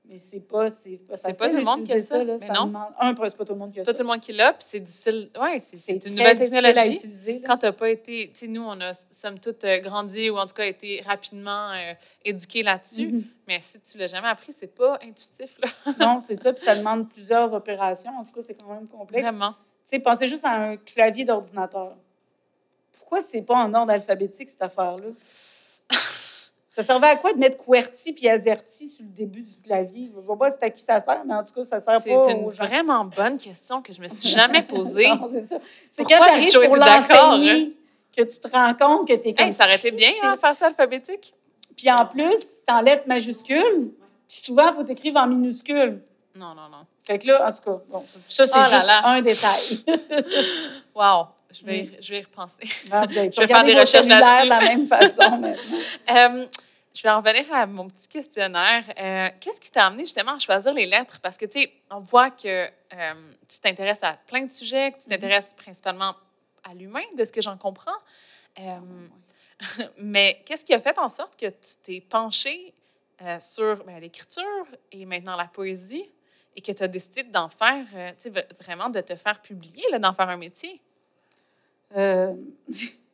[SPEAKER 2] Mais c'est pas, c'est pas
[SPEAKER 1] C'est pas tout le monde qui a
[SPEAKER 2] d'utiliser
[SPEAKER 1] ça.
[SPEAKER 2] là.
[SPEAKER 1] Mais
[SPEAKER 2] ça
[SPEAKER 1] non.
[SPEAKER 2] demande- un, c'est pas tout le monde qui a
[SPEAKER 1] Pas
[SPEAKER 2] ça.
[SPEAKER 1] tout le monde qui l'a, puis c'est difficile. Oui, c'est une nouvelle
[SPEAKER 2] difficile à
[SPEAKER 1] technologie.
[SPEAKER 2] utiliser. là.
[SPEAKER 1] Quand tu n'as pas été, tu sais, nous, on a, somme toute, euh, grandi ou en tout cas été rapidement euh, éduqués là-dessus.
[SPEAKER 2] Mhm.
[SPEAKER 1] Mais si tu l'as jamais appris, c'est pas intuitif, là.
[SPEAKER 2] Non, c'est ça. Puis ça demande plusieurs opérations. En tout cas, c'est quand même complexe.
[SPEAKER 1] Vraiment.
[SPEAKER 2] Tu sais, pensez juste à un clavier d'ordinateur. Pourquoi c'est pas en ordre alphabétique, cette affaire-là? Ça servait à quoi de mettre QWERTY puis AZERTY sur le début du clavier? Je ne vois pas c'est à qui ça sert, mais en tout cas, ça sert
[SPEAKER 1] C'est
[SPEAKER 2] pas
[SPEAKER 1] une
[SPEAKER 2] aux gens.
[SPEAKER 1] vraiment bonne question que je me suis jamais posée.
[SPEAKER 2] C'est ça. C'est quand tu arrives pour
[SPEAKER 1] d'accord, hein?
[SPEAKER 2] l'enseigner que tu te rends compte que tu es comme...
[SPEAKER 1] Hey, ça aurait été bien,
[SPEAKER 2] C'est-
[SPEAKER 1] hein, faire ça alphabétique.
[SPEAKER 2] Puis en plus, c'est en lettres majuscules. Puis souvent, il faut t'écrire en minuscules.
[SPEAKER 1] Non, non, non.
[SPEAKER 2] Fait que là, en tout cas, bon, ça, c'est
[SPEAKER 1] Oh
[SPEAKER 2] juste
[SPEAKER 1] là.
[SPEAKER 2] un détail.
[SPEAKER 1] Wow. Je vais, y- je vais y repenser.
[SPEAKER 2] Ah,
[SPEAKER 1] Je vais faire des recherches là-dessus.
[SPEAKER 2] de la même façon maintenant.
[SPEAKER 1] Je vais en revenir à mon petit questionnaire. Euh, Qu'est-ce qui t'a amené justement à choisir les lettres? Parce que, tu sais, on voit que euh, tu t'intéresses à plein de sujets, que tu t'intéresses principalement à l'humain, de ce que j'en comprends. Euh, mais qu'est-ce qui a fait en sorte que tu t'es penché sur ben, l'écriture et maintenant la poésie et que tu as décidé d'en faire, tu sais, vraiment de te faire publier, d'en faire un métier?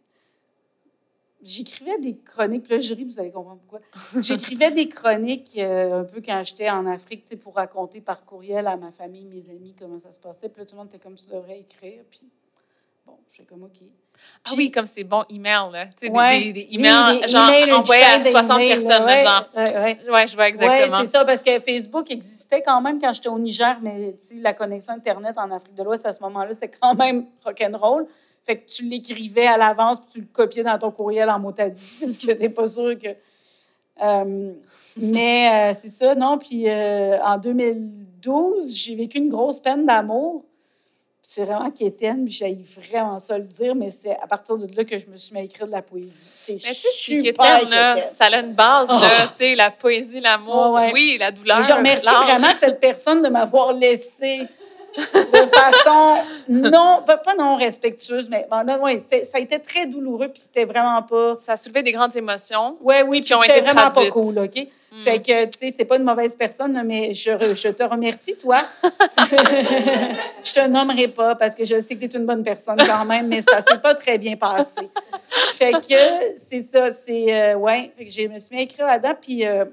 [SPEAKER 2] J'écrivais des chroniques, puis là, je ris, vous allez comprendre pourquoi. J'écrivais des chroniques euh, un peu quand j'étais en Afrique, tu sais, pour raconter par courriel à ma famille, mes amis, comment ça se passait. Puis là, tout le monde était comme, tu devrais écrire. Puis bon, j'étais comme, OK.
[SPEAKER 1] Ah oui, comme c'est bon, email, là. Tu sais, des-
[SPEAKER 2] Ouais.
[SPEAKER 1] des, des,
[SPEAKER 2] Oui,
[SPEAKER 1] emails,
[SPEAKER 2] des
[SPEAKER 1] genre,
[SPEAKER 2] emails,
[SPEAKER 1] envoyés à
[SPEAKER 2] chaîne
[SPEAKER 1] 60
[SPEAKER 2] d'emails,
[SPEAKER 1] personnes,
[SPEAKER 2] là,
[SPEAKER 1] genre.
[SPEAKER 2] ouais, ouais, ouais.
[SPEAKER 1] Ouais, je vois exactement.
[SPEAKER 2] Oui, c'est ça, parce que Facebook existait quand même quand j'étais au Niger, mais tu sais, la connexion Internet en Afrique de l'Ouest à ce moment-là, c'était quand même rock'n'roll. Fait que tu l'écrivais à l'avance, puis tu le copiais dans ton courriel en motadie, parce que t'es pas sûr que. Euh, mais euh, c'est ça, non. Puis euh, en 2012, j'ai vécu une grosse peine d'amour. C'est vraiment quétaine, puis j'ai vraiment ça le dire, mais c'est à partir de là que je me suis mis à écrire de la poésie. C'est super
[SPEAKER 1] quétaine, là, ça a une base,
[SPEAKER 2] Oh.
[SPEAKER 1] là, tu sais, la poésie, l'amour,
[SPEAKER 2] ouais.
[SPEAKER 1] oui, la douleur.
[SPEAKER 2] Mais je remercie vraiment cette personne de m'avoir laissé de façon non, pas, pas non respectueuse, mais bon, non, ouais, ça a été très douloureux, puis c'était vraiment pas.
[SPEAKER 1] Ça a soulevé des grandes émotions.
[SPEAKER 2] Oui, oui, puis
[SPEAKER 1] Qui ont
[SPEAKER 2] c'était
[SPEAKER 1] été
[SPEAKER 2] vraiment
[SPEAKER 1] traduites.
[SPEAKER 2] pas cool, OK?
[SPEAKER 1] Mm.
[SPEAKER 2] Fait que, tu sais, c'est pas une mauvaise personne, mais je, je te remercie, toi. je te nommerai pas parce que je sais que tu es une bonne personne quand même, mais ça s'est pas très bien passé. Fait que, c'est ça, c'est. euh, ouais, fait que je me suis mis à écrire là-dedans, puis. euh,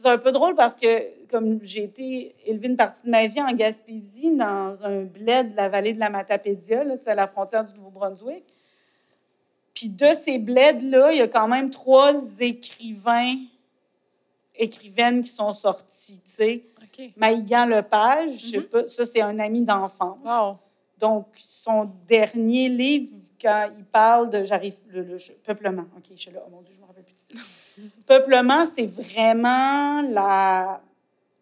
[SPEAKER 2] c'est un peu drôle parce que, comme j'ai été élevée une partie de ma vie en Gaspésie, dans un bled de la vallée de la Matapédia, là, à la frontière du Nouveau-Brunswick. Puis de ces bleds-là, il y a quand même trois écrivains, écrivaines qui sont sortis, tu sais. Maïgan Lepage, je sais
[SPEAKER 1] Mhm.
[SPEAKER 2] pas, ça c'est un ami d'enfance.
[SPEAKER 1] Wow.
[SPEAKER 2] Donc, son dernier livre, quand il parle de. J'arrive. Le, peuplement. OK, je suis là. Oh mon Dieu, je me rappelle plus du titre. Peuplement, c'est vraiment la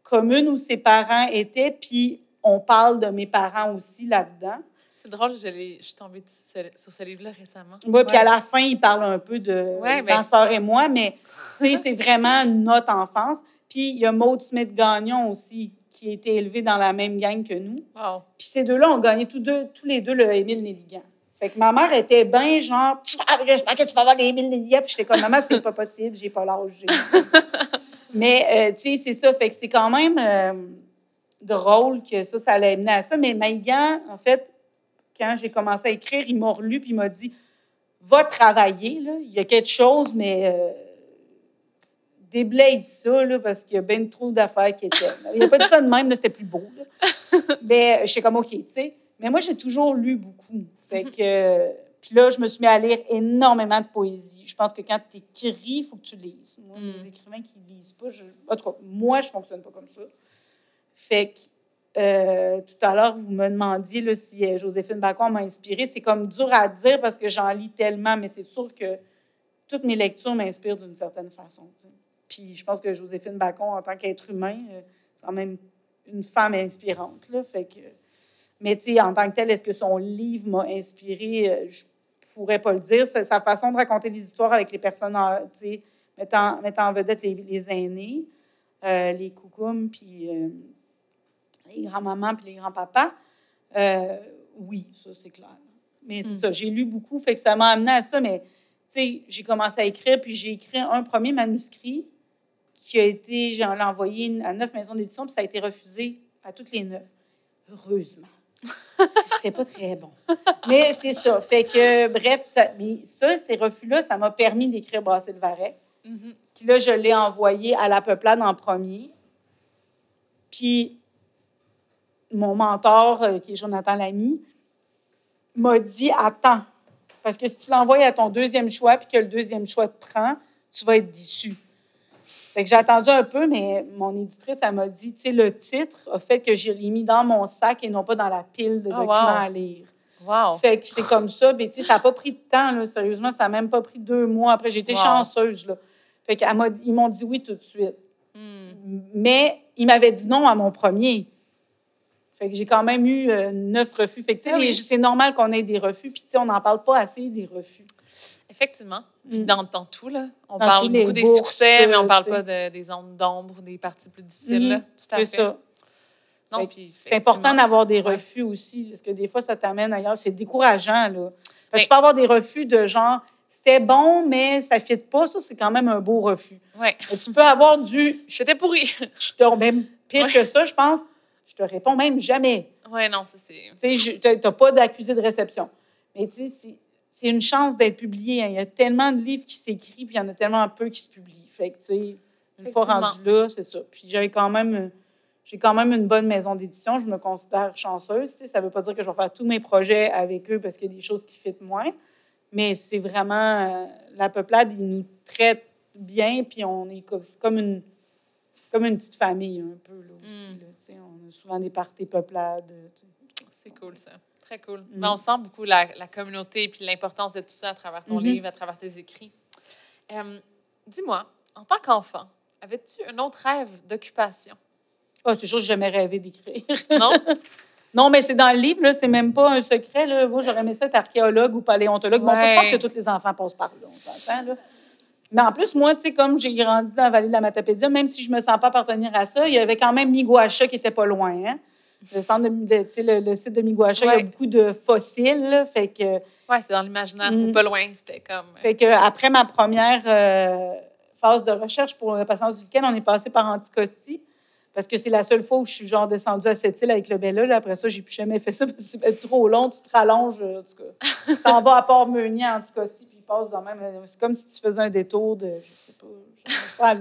[SPEAKER 2] commune où ses parents étaient, puis on parle de mes parents aussi là-dedans.
[SPEAKER 1] C'est drôle, je, suis tombée sur ce, livre-là récemment.
[SPEAKER 2] Oui, puis à la fin, il parle un peu de
[SPEAKER 1] Ouais, ben,
[SPEAKER 2] ma sœur et moi, mais c'est vraiment notre enfance. Puis il y a Maud Smith-Gagnon aussi, qui a été élevée dans la même gang que nous.
[SPEAKER 1] Wow.
[SPEAKER 2] Puis ces deux-là ont gagné tous, deux, tous les deux le Émile Nelligan. Fait que ma mère était bien genre, j'espère que tu vas avoir l'Émile Nelligan. Puis j'étais comme, maman, c'est pas possible, j'ai pas l'âge. Mais, euh, tu sais, c'est ça. Fait que c'est quand même euh, drôle que ça, ça allait amener à ça. Mais Maïgan, en fait, quand j'ai commencé à écrire, il m'a relu puis il m'a dit, va travailler, là. Il y a quelque chose, mais euh, déblaye ça, là, parce qu'il y a bien trop d'affaires qui étaient. Il n'a pas dit ça de même, là, c'était plus beau. Là. Mais je sais comme, OK, tu sais. Mais moi, j'ai toujours lu beaucoup. Fait que. euh, Puis là, je me suis mis à lire énormément de poésie. Je pense que quand tu écris, il faut que tu lises. Moi,
[SPEAKER 1] Mm.
[SPEAKER 2] les écrivains qui ne lisent pas, je... en tout cas, moi, je ne fonctionne pas comme ça. Fait que euh, tout à l'heure, vous me demandiez là, si euh, Joséphine Bacon m'a inspirée. C'est comme dur à dire parce que j'en lis tellement, mais c'est sûr que toutes mes lectures m'inspirent d'une certaine façon. Puis je pense que Joséphine Bacon, en tant qu'être humain, euh, c'est quand même une femme inspirante. Là, fait que... Mais tu sais, en tant que telle, est-ce que son livre m'a inspiré? Euh, Je pourrais pas le dire. C'est sa façon de raconter des histoires avec les personnes, en- tu sais, mettant, mettant en vedette les, les aînés, euh, les coucoums, puis euh, les grands-mamans, puis les grands-papas. Euh, oui, ça, c'est clair. Mais c'est
[SPEAKER 1] Mm.
[SPEAKER 2] ça, j'ai lu beaucoup, fait que ça m'a amené à ça, mais tu sais, j'ai commencé à écrire, puis j'ai écrit un premier manuscrit qui a été, j'en envoyé à neuf maisons d'édition, puis ça a été refusé à toutes les neuf. Heureusement. C'était pas très bon. Mais c'est ça. Fait que, bref, ça, mais ça, ces refus-là, ça m'a permis d'écrire Brasser le Varet.
[SPEAKER 1] Mhm.
[SPEAKER 2] Puis là, je l'ai envoyé à la peuplade en premier. Puis mon mentor, euh, qui est Jonathan Lamy, m'a dit Attends, parce que si tu l'envoies à ton deuxième choix puis que le deuxième choix te prend, tu vas être déçu. Fait que j'ai attendu un peu, mais mon éditrice, elle m'a dit, tu sais, le titre a fait que j'ai mis dans mon sac et non pas dans la pile de
[SPEAKER 1] Oh,
[SPEAKER 2] documents
[SPEAKER 1] wow.
[SPEAKER 2] à lire.
[SPEAKER 1] Wow.
[SPEAKER 2] Fait que c'est comme ça. Mais tu sais, ça n'a pas pris de temps, là, sérieusement. Ça n'a même pas pris deux mois. Après,
[SPEAKER 1] Wow.
[SPEAKER 2] chanceuse, là. Fait qu'elle m'a- ils m'ont dit oui tout de suite.
[SPEAKER 1] Hmm.
[SPEAKER 2] Mais ils m'avaient dit non à mon premier. Fait que j'ai quand même eu euh, neuf refus. Fait que, tu sais,
[SPEAKER 1] Ah oui.
[SPEAKER 2] c'est normal qu'on ait des refus. Puis, tu sais, on n'en parle pas assez des refus.
[SPEAKER 1] Effectivement. Puis
[SPEAKER 2] Mm.
[SPEAKER 1] dans, dans tout, là, on
[SPEAKER 2] Dans
[SPEAKER 1] parle beaucoup des
[SPEAKER 2] bourses,
[SPEAKER 1] succès, mais on
[SPEAKER 2] euh,
[SPEAKER 1] parle pas de- des zones d'ombre, des parties plus difficiles.
[SPEAKER 2] Mhm.
[SPEAKER 1] là. Tout à
[SPEAKER 2] C'est
[SPEAKER 1] fait.
[SPEAKER 2] ça.
[SPEAKER 1] Non,
[SPEAKER 2] Fait-
[SPEAKER 1] puis
[SPEAKER 2] C'est important d'avoir des
[SPEAKER 1] Ouais.
[SPEAKER 2] refus aussi, parce que des fois, ça t'amène ailleurs. C'est décourageant, là. Parce
[SPEAKER 1] Mais-
[SPEAKER 2] que tu peux avoir des refus de genre, c'était bon, mais ça ne fit pas. Ça, c'est quand même un beau refus.
[SPEAKER 1] Ouais.
[SPEAKER 2] Mais tu peux avoir du,
[SPEAKER 1] J'étais pourri.
[SPEAKER 2] je te, même pire
[SPEAKER 1] Ouais.
[SPEAKER 2] que ça, je pense, je te réponds même jamais.
[SPEAKER 1] ouais, non, ça c'est.
[SPEAKER 2] Tu n'as pas d'accusé de réception. Mais tu sais, c'est- c'est une chance d'être publié. hein. Il y a tellement de livres qui s'écrivent, puis il y en a tellement peu qui se publient. Fait que, tu sais, une fois rendu là, c'est ça. Puis j'avais quand même, j'ai quand même une bonne maison d'édition. Je me considère chanceuse. tu sais. Ça ne veut pas dire que je vais faire tous mes projets avec eux parce qu'il y a des choses qui fitent moins. Mais c'est vraiment, euh, la peuplade, ils nous traitent bien, puis on est comme, c'est comme une, comme une petite famille un peu, là, aussi.
[SPEAKER 1] Mm.
[SPEAKER 2] là. Tu sais, on a souvent des parties peuplades. euh, tu sais.
[SPEAKER 1] C'est cool, ça. Très cool.
[SPEAKER 2] Mm.
[SPEAKER 1] Ben, on sent beaucoup la, la communauté puis l'importance de tout ça à travers ton
[SPEAKER 2] Mhm.
[SPEAKER 1] livre, à travers tes écrits. Euh, Dis-moi, en tant qu'enfant, avais-tu un autre rêve d'occupation?
[SPEAKER 2] Ah, c'est sûr jamais rêvé d'écrire.
[SPEAKER 1] Non?
[SPEAKER 2] non, mais c'est dans le livre, c'est même pas un secret. Là. Moi, j'aurais aimé ça être archéologue ou paléontologue. Bon,
[SPEAKER 1] Ouais.
[SPEAKER 2] je pense que tous les enfants passent par là, on s'entend, là. Mais en plus, moi, tu sais, comme j'ai grandi dans la vallée de la Matapédia, même si je me sens pas appartenir à ça, il y avait quand même Miguacha qui était pas loin. Hein? Le, centre de, le, le site de Miguacha, il y a beaucoup de fossiles. là. fait que
[SPEAKER 1] Ouais, c'est dans l'imaginaire,
[SPEAKER 2] Mm.
[SPEAKER 1] c'était pas loin, c'était comme. euh,
[SPEAKER 2] fait que après ma première euh, phase de recherche pour la patience du week-end, on est passé par Anticosti. Parce que c'est la seule fois où je suis genre descendue à cette île avec le Bella. Là. Après ça, j'ai plus jamais fait ça parce que c'est trop long. Tu te rallonges. euh, En tout cas, ça en va à Port-Meunier, Anticosti, puis il passe de même. C'est comme si tu faisais un détour de. Je sais pas. Je sais pas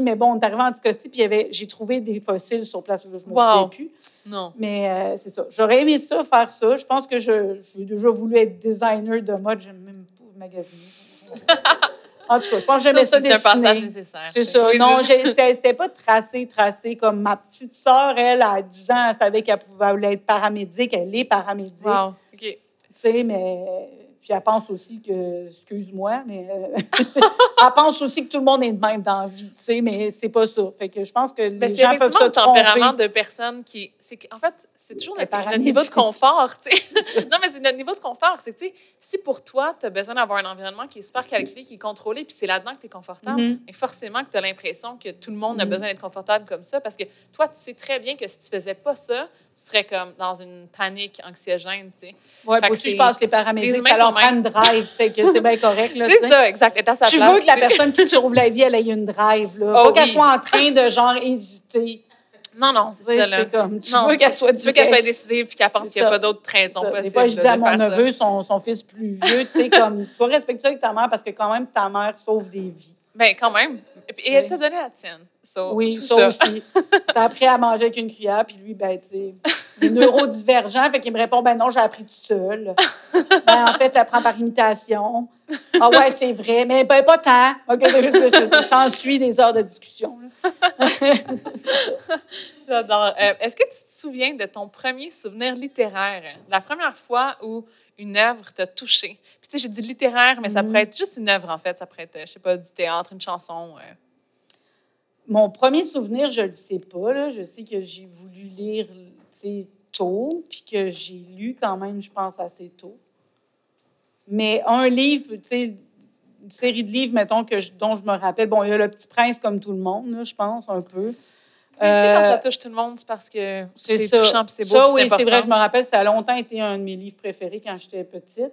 [SPEAKER 2] Mais bon, on est arrivé à Anticosti, puis j'ai trouvé des fossiles sur place. Je me
[SPEAKER 1] Wow.
[SPEAKER 2] souviens plus.
[SPEAKER 1] Non.
[SPEAKER 2] Mais euh, c'est ça. J'aurais aimé ça, faire ça. Je pense que j'ai déjà voulu être designer de mode. J'aime même pas magasiner. en tout cas, je pense que j'aimais ça,
[SPEAKER 1] aussi, c'est un passage
[SPEAKER 2] dessiner.
[SPEAKER 1] nécessaire.
[SPEAKER 2] C'est ça.
[SPEAKER 1] Oui,
[SPEAKER 2] non, c'était pas tracé, tracé. Comme ma petite sœur, elle, à 10 ans, elle savait qu'elle pouvait voulait être paramédic. Elle est paramédic.
[SPEAKER 1] Wow. OK.
[SPEAKER 2] Tu sais, mais puis elle pense aussi que, excuse-moi, mais euh, elle pense aussi que tout le monde est de même dans la vie, tu sais, mais c'est pas ça. Fait que je pense que
[SPEAKER 1] Ben,
[SPEAKER 2] les
[SPEAKER 1] c'est
[SPEAKER 2] gens peuvent se
[SPEAKER 1] le tempérament
[SPEAKER 2] tromper.
[SPEAKER 1] de personne qui. C'est en fait, c'est toujours notre, niveau de confort. tu sais. non, mais c'est notre niveau de confort. C'est que, tu sais, si pour toi, tu as besoin d'avoir un environnement qui est super calculé, qui est contrôlé, puis c'est là-dedans que tu es confortable,
[SPEAKER 2] Mhm.
[SPEAKER 1] mais forcément que tu as l'impression que tout le monde a
[SPEAKER 2] Mhm.
[SPEAKER 1] besoin d'être confortable comme ça. Parce que toi, tu sais très bien que si tu faisais pas ça, tu serais comme dans une panique anxiogène. tu sais. Que
[SPEAKER 2] aussi, je pense que les paramédics, ça leur prend une drive, fait que c'est bien correct.
[SPEAKER 1] C'est ça, exact. À sa
[SPEAKER 2] Tu
[SPEAKER 1] place,
[SPEAKER 2] veux que la personne qui te sauve la vie, elle ait une drive, là.
[SPEAKER 1] Oh
[SPEAKER 2] pas qu'elle
[SPEAKER 1] oui.
[SPEAKER 2] soit en train de, genre, hésiter.
[SPEAKER 1] Non, non, c'est ça. Là.
[SPEAKER 2] Comme, tu
[SPEAKER 1] Non.
[SPEAKER 2] veux qu'elle soit
[SPEAKER 1] Tu veux qu'elle soit décidée puis qu'elle pense qu'il n'y a
[SPEAKER 2] ça.
[SPEAKER 1] pas d'autres raisons
[SPEAKER 2] Ça.
[SPEAKER 1] possibles.
[SPEAKER 2] Des fois, je dis à mon
[SPEAKER 1] ça.
[SPEAKER 2] neveu, son, son fils plus vieux, tu sais, comme, sois respectueux avec ta mère parce que quand même, ta mère sauve des vies.
[SPEAKER 1] Ben, quand même. Et elle t'a donné la tienne. So,
[SPEAKER 2] Oui,
[SPEAKER 1] tout
[SPEAKER 2] ça, aussi. T'as appris à manger avec une cuillère, puis lui, ben, tu sais, il est neurodivergent, fait qu'il me répond, ben non, j'ai appris tout seul. Ben, en fait, t'apprends par imitation. Ah ouais, c'est vrai, mais ben, pas tant. OK, s'ensuit des heures de discussion.
[SPEAKER 1] J'adore. Euh, Est-ce que tu te souviens de ton premier souvenir littéraire? La première fois où une œuvre t'a touché? Puis, tu sais, j'ai dit littéraire, mais ça
[SPEAKER 2] Mhm.
[SPEAKER 1] pourrait être juste une œuvre, en fait. Ça pourrait être, je sais pas, du théâtre, une chanson. euh.
[SPEAKER 2] Mon premier souvenir, je le sais pas. Là. Je sais que j'ai voulu lire tôt, puis que j'ai lu quand même, je pense, assez tôt. Mais un livre, tu sais, une série de livres, mettons, que je- dont je me rappelle, bon, il y a Le Petit Prince comme tout le monde, là, je pense, un peu.
[SPEAKER 1] Mais tu sais, quand
[SPEAKER 2] Euh,
[SPEAKER 1] ça touche tout le monde, c'est parce que
[SPEAKER 2] c'est
[SPEAKER 1] touchant c'est beau.
[SPEAKER 2] Ça, oui, c'est vrai, je me rappelle, ça a longtemps été un de mes livres préférés quand j'étais petite.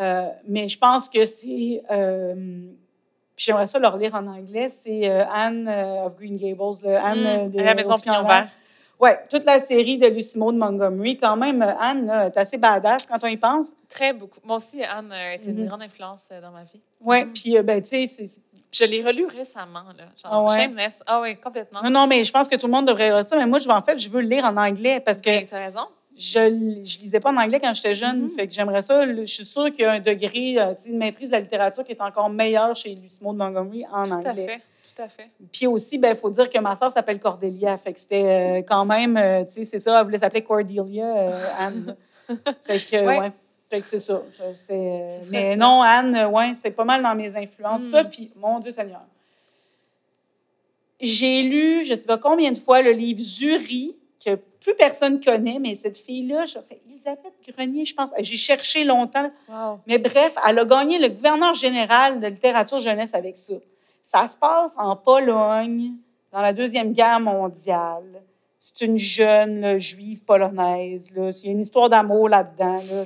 [SPEAKER 2] Euh, mais je pense que c'est. euh, puis j'aimerais ça le relire en anglais. C'est euh, Anne euh, of Green Gables, le Anne
[SPEAKER 1] Mm,
[SPEAKER 2] euh, de
[SPEAKER 1] à la maison Pignon
[SPEAKER 2] Vert. Oui, toute la série de Lucy Maud Montgomery. Quand même, euh, Anne, est assez badass quand on y pense.
[SPEAKER 1] Très beaucoup. Moi aussi, Anne a été une
[SPEAKER 2] Mhm.
[SPEAKER 1] grande influence euh, dans ma vie.
[SPEAKER 2] Oui,
[SPEAKER 1] Mhm.
[SPEAKER 2] puis, euh, ben, tu sais.
[SPEAKER 1] Je l'ai relu récemment, là. Genre,
[SPEAKER 2] Ah ouais?
[SPEAKER 1] Shameless. Ah oui, complètement.
[SPEAKER 2] Non, non, mais je pense que tout le monde devrait lire ça. Mais moi, je veux, en fait, je veux le lire en anglais parce que.
[SPEAKER 1] Ben, T'as raison.
[SPEAKER 2] je ne lisais pas en anglais quand j'étais jeune.
[SPEAKER 1] Mhm.
[SPEAKER 2] Fait que j'aimerais ça. Je suis sûre qu'il y a un degré, euh, tu une maîtrise de la littérature qui est encore meilleure chez Lucie Maud Montgomery en
[SPEAKER 1] Tout à
[SPEAKER 2] anglais.
[SPEAKER 1] fait. Tout à fait.
[SPEAKER 2] Puis aussi, il faut dire que ma soeur s'appelle Cordelia. Fait que c'était euh, quand même, euh, tu sais, c'est ça, elle voulait s'appeler Cordelia, euh, Anne. fait que,
[SPEAKER 1] Ouais.
[SPEAKER 2] ouais. Fait que c'est ça. Mais
[SPEAKER 1] ça.
[SPEAKER 2] non, Anne, ouais, c'est pas mal dans mes influences. Ça, puis, mon Dieu Seigneur. J'ai lu, je ne sais pas combien de fois, le livre Zuri, que plus personne connaît, mais cette fille-là, c'est Elisabeth Grenier, je pense. J'ai cherché longtemps.
[SPEAKER 1] Wow.
[SPEAKER 2] Mais bref, elle a gagné le gouverneur général de littérature jeunesse avec ça. Ça se passe en Pologne, dans la Deuxième Guerre mondiale. C'est une jeune là, juive polonaise. Là. Il y a une histoire d'amour là-dedans. Là.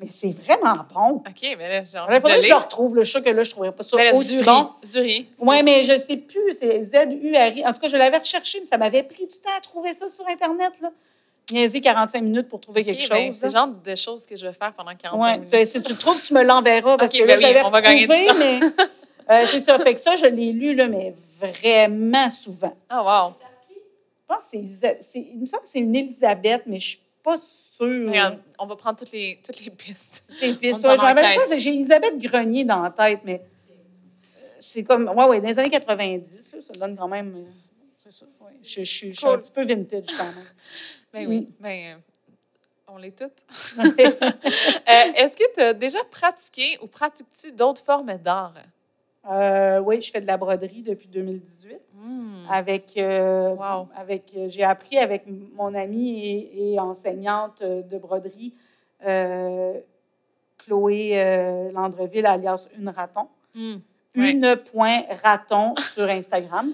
[SPEAKER 2] Mais c'est vraiment bon.
[SPEAKER 1] OK, mais là, envie
[SPEAKER 2] Il faudrait
[SPEAKER 1] le
[SPEAKER 2] que je le retrouve. là. Je suis que là, je ne trouverais pas ça
[SPEAKER 1] Mais là,
[SPEAKER 2] aussi
[SPEAKER 1] Zuri.
[SPEAKER 2] bon.
[SPEAKER 1] Zuri.
[SPEAKER 2] Oui, mais je ne sais plus. C'est Z-U-R-I. En tout cas, je l'avais recherché, mais ça m'avait pris du temps à trouver ça sur Internet. Là. Niaiser 45 minutes pour trouver quelque
[SPEAKER 1] ben,
[SPEAKER 2] chose.
[SPEAKER 1] C'est le genre de choses que je vais faire pendant 45
[SPEAKER 2] Ouais,
[SPEAKER 1] minutes.
[SPEAKER 2] si tu le trouves, tu me l'enverras parce que là,
[SPEAKER 1] ben oui, on va gagner du
[SPEAKER 2] retrouvé, mais euh, c'est ça. Fait que ça, je l'ai lu, là, mais vraiment souvent.
[SPEAKER 1] Ah, wow.
[SPEAKER 2] Je pense que c'est Il me semble que c'est une Elisabeth, mais je suis pas sûre.
[SPEAKER 1] Regarde, on va prendre toutes les, toutes les pistes.
[SPEAKER 2] Ça, ça, c'est- j'ai Elisabeth Grenier dans la tête, mais c'est comme. Ouais, ouais, dans les années 90, là, ça donne quand même. euh, C'est ça. ouais. Je, je- je suis un petit peu vintage quand même.
[SPEAKER 1] Ben
[SPEAKER 2] Mm.
[SPEAKER 1] oui, ben, euh, on l'est toutes. Euh, Est-ce que tu as déjà pratiqué ou pratiques-tu d'autres formes d'art?
[SPEAKER 2] Euh, oui, je fais de la broderie depuis 2018.
[SPEAKER 1] Hmm.
[SPEAKER 2] avec, euh,
[SPEAKER 1] Wow.
[SPEAKER 2] avec euh, j'ai appris avec mon amie et, et enseignante de broderie, euh, Chloé Landreville, alias Une Raton.
[SPEAKER 1] Hmm. Ouais.
[SPEAKER 2] Une point raton sur Instagram.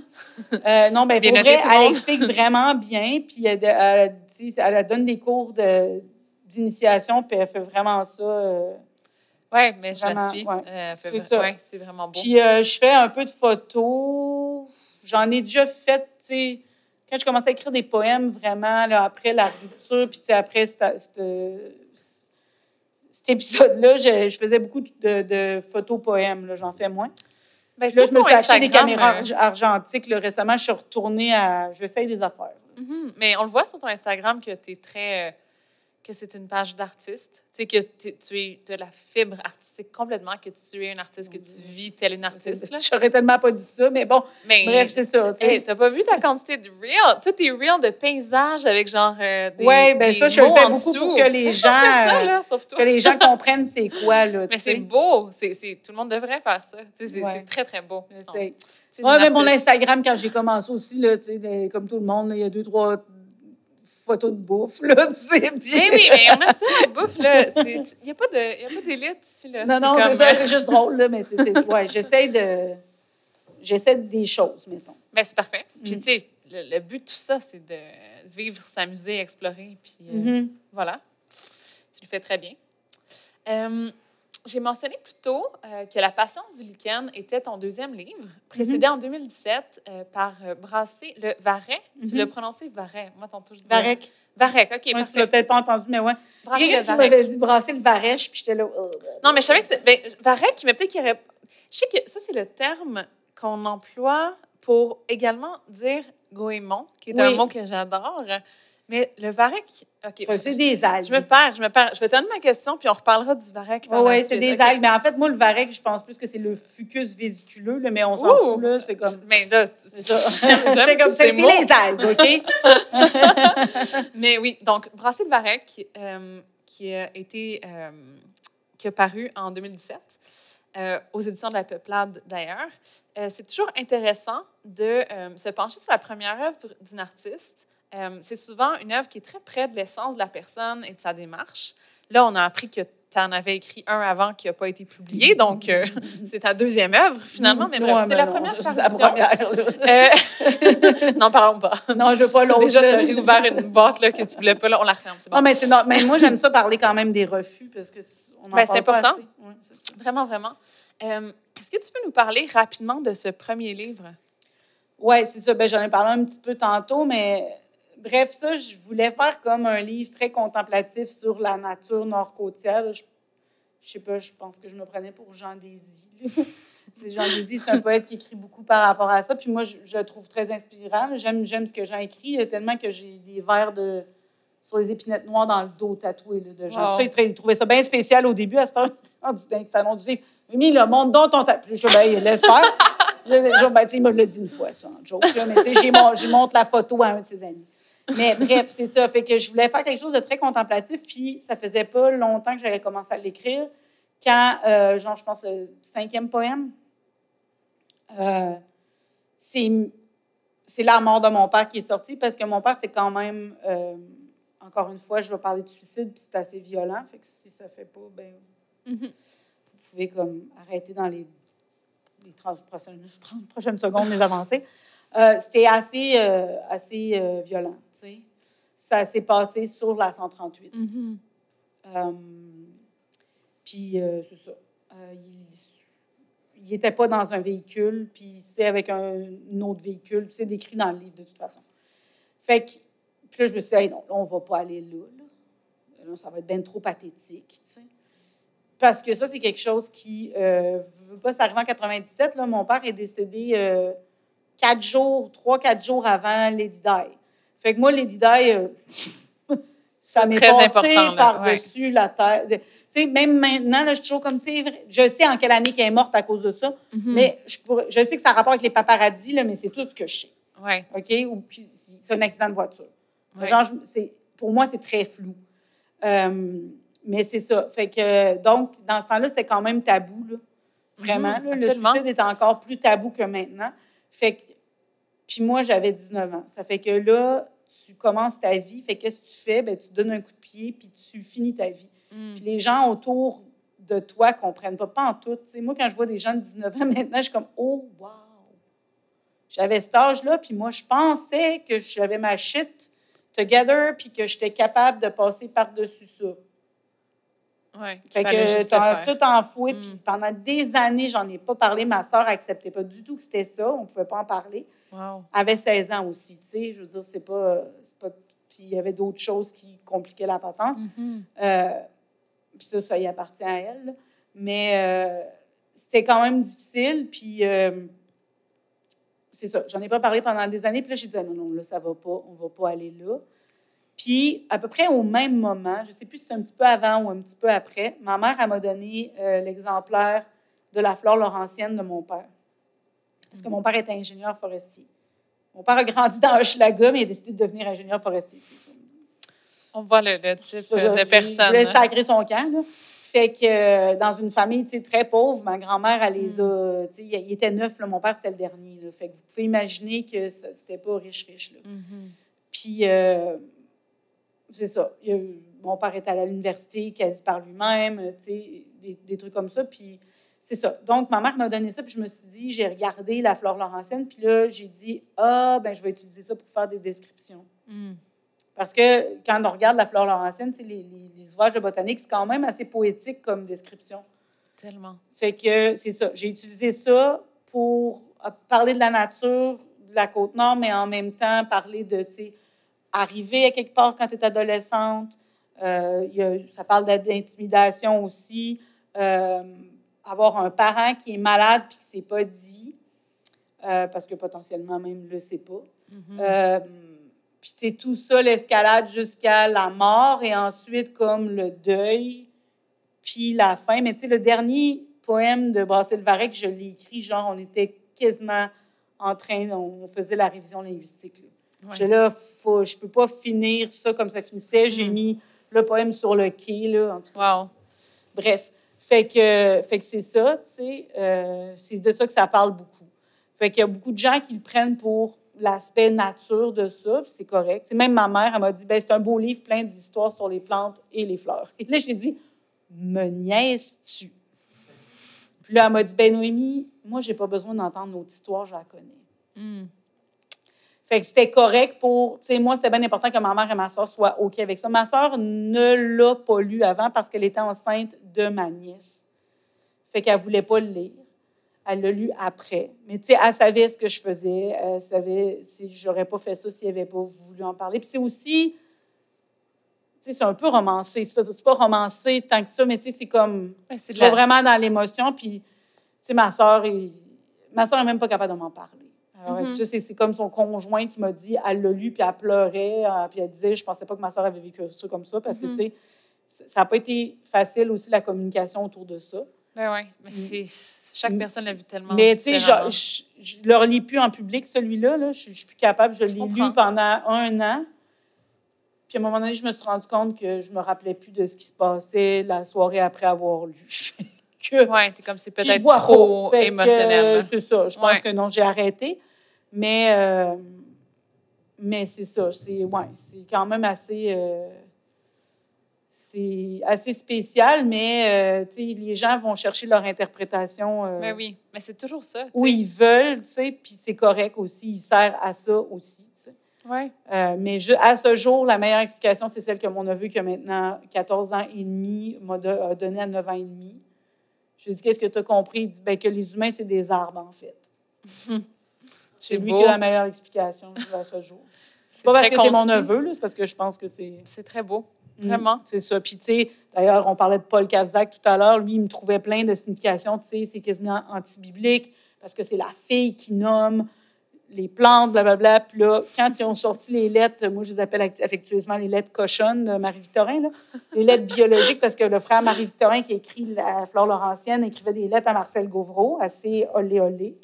[SPEAKER 2] Non, ben, pour vrai, elle explique vraiment bien, puis elle, donne des cours de- d'initiation, puis elle fait vraiment ça.
[SPEAKER 1] Oui, mais je la suis.
[SPEAKER 2] ouais.
[SPEAKER 1] Euh,
[SPEAKER 2] C'est ça.
[SPEAKER 1] c'est vraiment beau.
[SPEAKER 2] Puis euh, je fais un peu de photos. J'en ai déjà fait, tu sais, quand je commençais à écrire des poèmes, vraiment, là, après la rupture, puis tu sais, après cette- cette- cet épisode-là, je, je faisais beaucoup de, de photos-poèmes. J'en fais moins.
[SPEAKER 1] Ben,
[SPEAKER 2] là, je me suis acheté des caméras
[SPEAKER 1] euh,
[SPEAKER 2] arg- argentiques. là. Récemment, je suis retournée à... J'essaye des affaires.
[SPEAKER 1] Mhm. Mais on le voit sur ton Instagram que tu es très. Que c'est une page d'artiste. Tu sais, que tu es de la fibre artistique complètement, que tu es une artiste, que tu vis telle une artiste.
[SPEAKER 2] J'aurais tellement pas dit ça, mais bon,
[SPEAKER 1] Mais,
[SPEAKER 2] bref, c'est ça. tu.
[SPEAKER 1] Hey, t'as pas vu ta quantité de reels? Tout est reels de paysages avec genre euh, des
[SPEAKER 2] Oui,
[SPEAKER 1] des
[SPEAKER 2] ça, je le fais
[SPEAKER 1] en
[SPEAKER 2] beaucoup
[SPEAKER 1] dessous.
[SPEAKER 2] pour que les gens,
[SPEAKER 1] ça, là, sauf toi.
[SPEAKER 2] que les gens comprennent c'est quoi, là.
[SPEAKER 1] Mais c'est beau. C'est, tout le monde devrait faire ça. C'est,
[SPEAKER 2] Ouais.
[SPEAKER 1] très, très beau. Une
[SPEAKER 2] mais mon. Instagram, quand j'ai commencé aussi, là, comme tout le monde, il y a deux, trois photos de bouffe, là, tu sais. puis-
[SPEAKER 1] Mais oui, mais on a ça, la bouffe, là. Il n'y a pas d'élite ici, là.
[SPEAKER 2] Non, non, c'est ça, c'est juste drôle, là, mais tu sais, ouais, j'essaie de... J'essaie des choses, mettons.
[SPEAKER 1] Ben, c'est parfait. Puis,
[SPEAKER 2] Mm.
[SPEAKER 1] tu sais, le, le but de tout ça, c'est de vivre, s'amuser, explorer. Puis, euh,
[SPEAKER 2] Mhm.
[SPEAKER 1] voilà. Tu le fais très bien. Euh, j'ai mentionné plus tôt euh, que La patience du lichen était ton deuxième livre, précédé en 2017 euh, par euh, Brassé le Varet. Tu
[SPEAKER 2] Mhm.
[SPEAKER 1] l'as prononcé Varet. Moi, tantôt, je disais.
[SPEAKER 2] Varech.
[SPEAKER 1] Varec, OK,
[SPEAKER 2] Ouais, tu l'as peut-être pas entendu, mais ouais. Quelqu'un qui
[SPEAKER 1] Varec.
[SPEAKER 2] m'avait dit brasser le varèche, puis j'étais là... oh,
[SPEAKER 1] Non, mais je savais que c'est. Ben, Varec, mais peut-être qu'il y aurait. Je sais que ça, c'est le terme qu'on emploie pour également dire goémon, qui est un mot que j'adore. Mais le Varec. OK.
[SPEAKER 2] Enfin, c'est des algues.
[SPEAKER 1] Je me perds, je me perds. Je vais te donner ma question, puis on reparlera du Varec. par la
[SPEAKER 2] oui, c'est des algues. Mais en fait, moi, le varech, je pense plus que c'est le fucus vésiculeux, là, mais on s'en fout, là. C'est comme...
[SPEAKER 1] Mais là,
[SPEAKER 2] C'est ça.
[SPEAKER 1] J'aime
[SPEAKER 2] c'est comme ça.
[SPEAKER 1] ces
[SPEAKER 2] C'est les algues, OK?
[SPEAKER 1] Mais oui, donc Brasser le Varec, euh, qui a été euh, qui a paru en 2017 euh, aux éditions de la Peuplade d'ailleurs. Euh, c'est toujours intéressant de se pencher sur la première œuvre d'une artiste. Euh, c'est souvent une œuvre qui est très près de l'essence de la personne et de sa démarche. Là, on a appris que tu en avais écrit un avant qui n'a pas été publié, donc euh, c'est ta deuxième œuvre finalement. Mais bref, c'était la première parution.
[SPEAKER 2] La première, là.
[SPEAKER 1] Euh, N'en parlons pas.
[SPEAKER 2] Non, je veux pas l'autre.
[SPEAKER 1] Déjà, tu as réouvert une boîte là, que tu voulais pas. Là, on la referme. Bon.
[SPEAKER 2] Non, mais non, mais moi, j'aime ça parler quand même des refus parce que c'est- on en
[SPEAKER 1] Ben,
[SPEAKER 2] parle
[SPEAKER 1] c'est
[SPEAKER 2] pas
[SPEAKER 1] important.
[SPEAKER 2] assez.
[SPEAKER 1] Vraiment, vraiment. Euh, Est-ce que tu peux nous parler rapidement de ce premier livre?
[SPEAKER 2] Oui, c'est ça. Ben, J'en ai parlé un petit peu tantôt, mais bref, ça, je voulais faire comme un livre très contemplatif sur la nature nord-côtière. Je, je sais pas, je pense que je me prenais pour Jean Désy. Jean Désy, c'est un poète qui écrit beaucoup par rapport à ça. Puis moi, je, je le trouve très inspirant. J'aime, j'aime ce que Jean écrit, tellement que j'ai des vers de, sur les épinettes noires dans le dos tatoués là, de Jean.
[SPEAKER 1] Wow.
[SPEAKER 2] Tu sais, il trouvait ça bien spécial au début, à cette heure, le salon du livre. Mimi, le monde dont on t'a. Je dis, ben, laisse faire. Je, je- ben, il me l'a dit une fois, ça, en joke. là, mais mon- j'ai montre la photo à un de ses amis. Mais bref, c'est ça. Fait que je voulais faire quelque chose de très contemplatif, puis ça faisait pas longtemps que j'avais commencé à l'écrire. Quand, euh, genre, je pense, le cinquième poème, euh, c'est la mort de mon père qui est sorti, parce que mon père, c'est quand même, euh, encore une fois, je vais parler de suicide, puis c'est assez violent. Fait que si ça fait pas, ben,
[SPEAKER 1] Mhm.
[SPEAKER 2] vous pouvez comme arrêter dans les, les 30 prochaines, 30 prochaines secondes les avancées. Euh, C'était assez, euh, assez euh, violent. Ça s'est passé sur la 138.
[SPEAKER 1] Mhm.
[SPEAKER 2] Euh, puis euh, c'est ça. Euh, il n'était pas dans un véhicule, puis c'est avec un, un autre véhicule. C'est décrit dans le livre de toute façon. Fait que, puis là, je me suis dit, Hey, non, là, on va pas aller là. là. Là, ça va être bien trop pathétique, tu sais. Parce que ça, c'est quelque chose qui, euh, veut pas, ça arrive en 97. Là, mon père est décédé quatre jours, trois, quatre jours avant Lady Di. Fait que moi, Lady Di, euh, ça m'est passé par-dessus la terre. Tu sais, même maintenant, là, je suis toujours comme c'est vrai. Je sais en quelle année qu'elle est morte à cause de ça,
[SPEAKER 1] Mhm.
[SPEAKER 2] mais je, pourrais- je sais que ça a rapport avec les paparazzis, là, mais c'est tout ce que je sais.
[SPEAKER 1] Ouais,
[SPEAKER 2] OK? Ou puis c'est un accident de voiture.
[SPEAKER 1] ouais.
[SPEAKER 2] Genre, je- pour moi, c'est très flou. Euh, mais c'est ça. Fait que, donc, dans ce temps-là, c'était quand même tabou, là. Vraiment.
[SPEAKER 1] Mhm,
[SPEAKER 2] là. le suicide est encore plus tabou que maintenant. Fait que, puis moi, j'avais 19 ans. Ça fait que là, tu commences ta vie. Fait que qu'est-ce que tu fais? Ben, tu donnes un coup de pied, puis tu finis ta vie.
[SPEAKER 1] Mm.
[SPEAKER 2] Puis les gens autour de toi comprennent pas, pas en tout. Moi, quand je vois des gens de 19 ans maintenant, je suis comme, oh, wow! J'avais cet âge-là, puis moi, je pensais que j'avais ma shit together, puis que j'étais capable de passer par-dessus ça.
[SPEAKER 1] Ouais,
[SPEAKER 2] Fait que t'as tout enfoué,
[SPEAKER 1] Mm.
[SPEAKER 2] puis pendant des années, j'en ai pas parlé. Ma soeur acceptait pas du tout que c'était ça. On pouvait pas en parler.
[SPEAKER 1] Wow.
[SPEAKER 2] Elle avait 16 ans aussi, tu sais. Je veux dire, c'est pas... pas... Puis il y avait d'autres choses qui compliquaient la patente.
[SPEAKER 1] Mhm.
[SPEAKER 2] Euh, puis ça, ça y appartient à elle. là. Mais euh, c'était quand même difficile. Puis euh, c'est ça. J'en ai pas parlé pendant des années. Puis là, j'ai dit, Ah, non, non, là, ça va pas. On va pas aller là. Puis, à peu près au même moment, je ne sais plus si c'est un petit peu avant ou un petit peu après, ma mère, elle m'a donné euh, l'exemplaire de la flore laurentienne de mon père. Parce que mon père était ingénieur forestier. Mon père a grandi dans Hochelaga, mais il a décidé de devenir ingénieur forestier.
[SPEAKER 1] On voit le, type de personne. Il
[SPEAKER 2] voulait sacrer son camp. Là. Fait que euh, dans une famille très pauvre, ma grand-mère, elle les mm. a. Il était neuf, là, mon père, c'était le dernier. Là. Fait que vous pouvez imaginer que c'était pas riche-riche. Mm-hmm. Puis, euh, c'est ça. mon père est allé à l'université quasi par lui-même, des, des trucs comme ça. Puis, c'est ça. Donc, ma mère m'a donné ça, puis je me suis dit, j'ai regardé la flore laurentienne, puis là, j'ai dit, ah, ben je vais utiliser ça pour faire des descriptions. Mm. Parce que quand on regarde la flore laurentienne, les, les, ouvrages de botanique, c'est quand même assez poétique comme description.
[SPEAKER 1] Tellement.
[SPEAKER 2] Fait que c'est ça. J'ai utilisé ça pour parler de la nature de la Côte-Nord, mais en même temps parler de, tu sais, arriver à quelque part quand tu es adolescente. Euh, y a, ça parle d'intimidation aussi. Euh, avoir un parent qui est malade puis qui ne s'est pas dit, euh, parce que potentiellement même ne le sait pas. Mm-hmm. Puis, tu sais, tout ça, l'escalade jusqu'à la mort et ensuite comme le deuil, puis la fin. Mais tu sais, le dernier poème de Brassel Varek, je l'ai écrit, genre, on était quasiment en train, on faisait la révision linguistique. Là. Je là, faut, je peux pas finir ça comme ça finissait. J'ai hmm. mis le poème sur le quai, là, en tout
[SPEAKER 1] cas. Wow.
[SPEAKER 2] Bref, fait que, fait que c'est ça, tu sais, euh, c'est de ça que ça parle beaucoup. Fait qu'il y a beaucoup de gens qui le prennent pour l'aspect nature de ça, puis c'est correct. même ma mère, elle m'a dit, ben, c'est un beau livre plein d'histoires sur les plantes et les fleurs. Et là, j'ai dit, me niaises-tu? Puis là, elle m'a dit, ben Noémie, moi, j'ai pas besoin d'entendre notre histoire, je la connais. Hmm. Fait que c'était correct pour, tu sais, moi, c'était bien important que ma mère et ma soeur soient OK avec ça. Ma soeur ne l'a pas lu avant parce qu'elle était enceinte de ma nièce. Fait qu'elle voulait pas le lire. Elle l'a lu après. Mais tu sais, elle savait ce que je faisais. Elle savait si j'aurais pas fait ça s'il avait pas voulu en parler. Puis c'est aussi, tu sais, c'est un peu romancé. C'est pas, pas romancé tant que ça, mais tu sais, c'est comme, ben, c'est vraiment dans l'émotion. Puis, tu sais, ma soeur, ma soeur est même pas capable de m'en parler. Mm-hmm. c'est comme son conjoint qui m'a dit, elle l'a lu, puis elle pleurait, euh, puis elle disait, je pensais pas que ma soeur avait vécu ça comme ça, parce que, mm-hmm. tu sais, ça n'a pas été facile aussi, la communication autour de ça.
[SPEAKER 1] Ben oui, mais mm. c'est chaque personne l'a vu tellement.
[SPEAKER 2] Mais tu sais, je ne le relis plus en public, celui-là. Là. Je ne suis plus capable. Je l'ai lu pendant un an. Puis à un moment donné, je me suis rendu compte que je ne me rappelais plus de ce qui se passait la soirée après avoir lu.
[SPEAKER 1] Oui, c'est comme c'est peut-être trop émotionnel.
[SPEAKER 2] C'est ça. Je pense que non, j'ai arrêté. Mais, euh, mais c'est ça. C'est ouais, quand même assez. Euh, c'est assez spécial, mais euh, les gens vont chercher leur interprétation.
[SPEAKER 1] Euh, ben oui, mais c'est toujours ça.
[SPEAKER 2] Où ils veulent, puis c'est correct aussi. Il sert à ça aussi.
[SPEAKER 1] Ouais.
[SPEAKER 2] Euh, mais je, à ce jour, la meilleure explication, c'est celle que mon neveu, qui a maintenant 14 ans et demi, m'a a donné à 9 ans et demi. Je lui ai dit Qu'est-ce que tu as compris Il dit ben, que les humains, c'est des arbres, en fait. c'est lui qui a la meilleure explication à ce jour. C'est pas parce que c'est mon neveu, c'est parce que je pense que c'est.
[SPEAKER 1] C'est très beau. Mm. Vraiment.
[SPEAKER 2] c'est ça. Puis, tu sais, d'ailleurs, on parlait de Paul Kavzak tout à l'heure. Lui, il me trouvait plein de significations. Tu sais, c'est quasiment anti-biblique parce que c'est la fille qui nomme les plantes, blablabla. Puis là, quand ils ont sorti les lettres, moi, je les appelle affectueusement les lettres cochonnes de Marie-Victorin, les lettres biologiques, parce que le frère Marie-Victorin, qui écrit la Flore Laurentienne, écrivait des lettres à Marcel Gauvreau, assez olé-olé.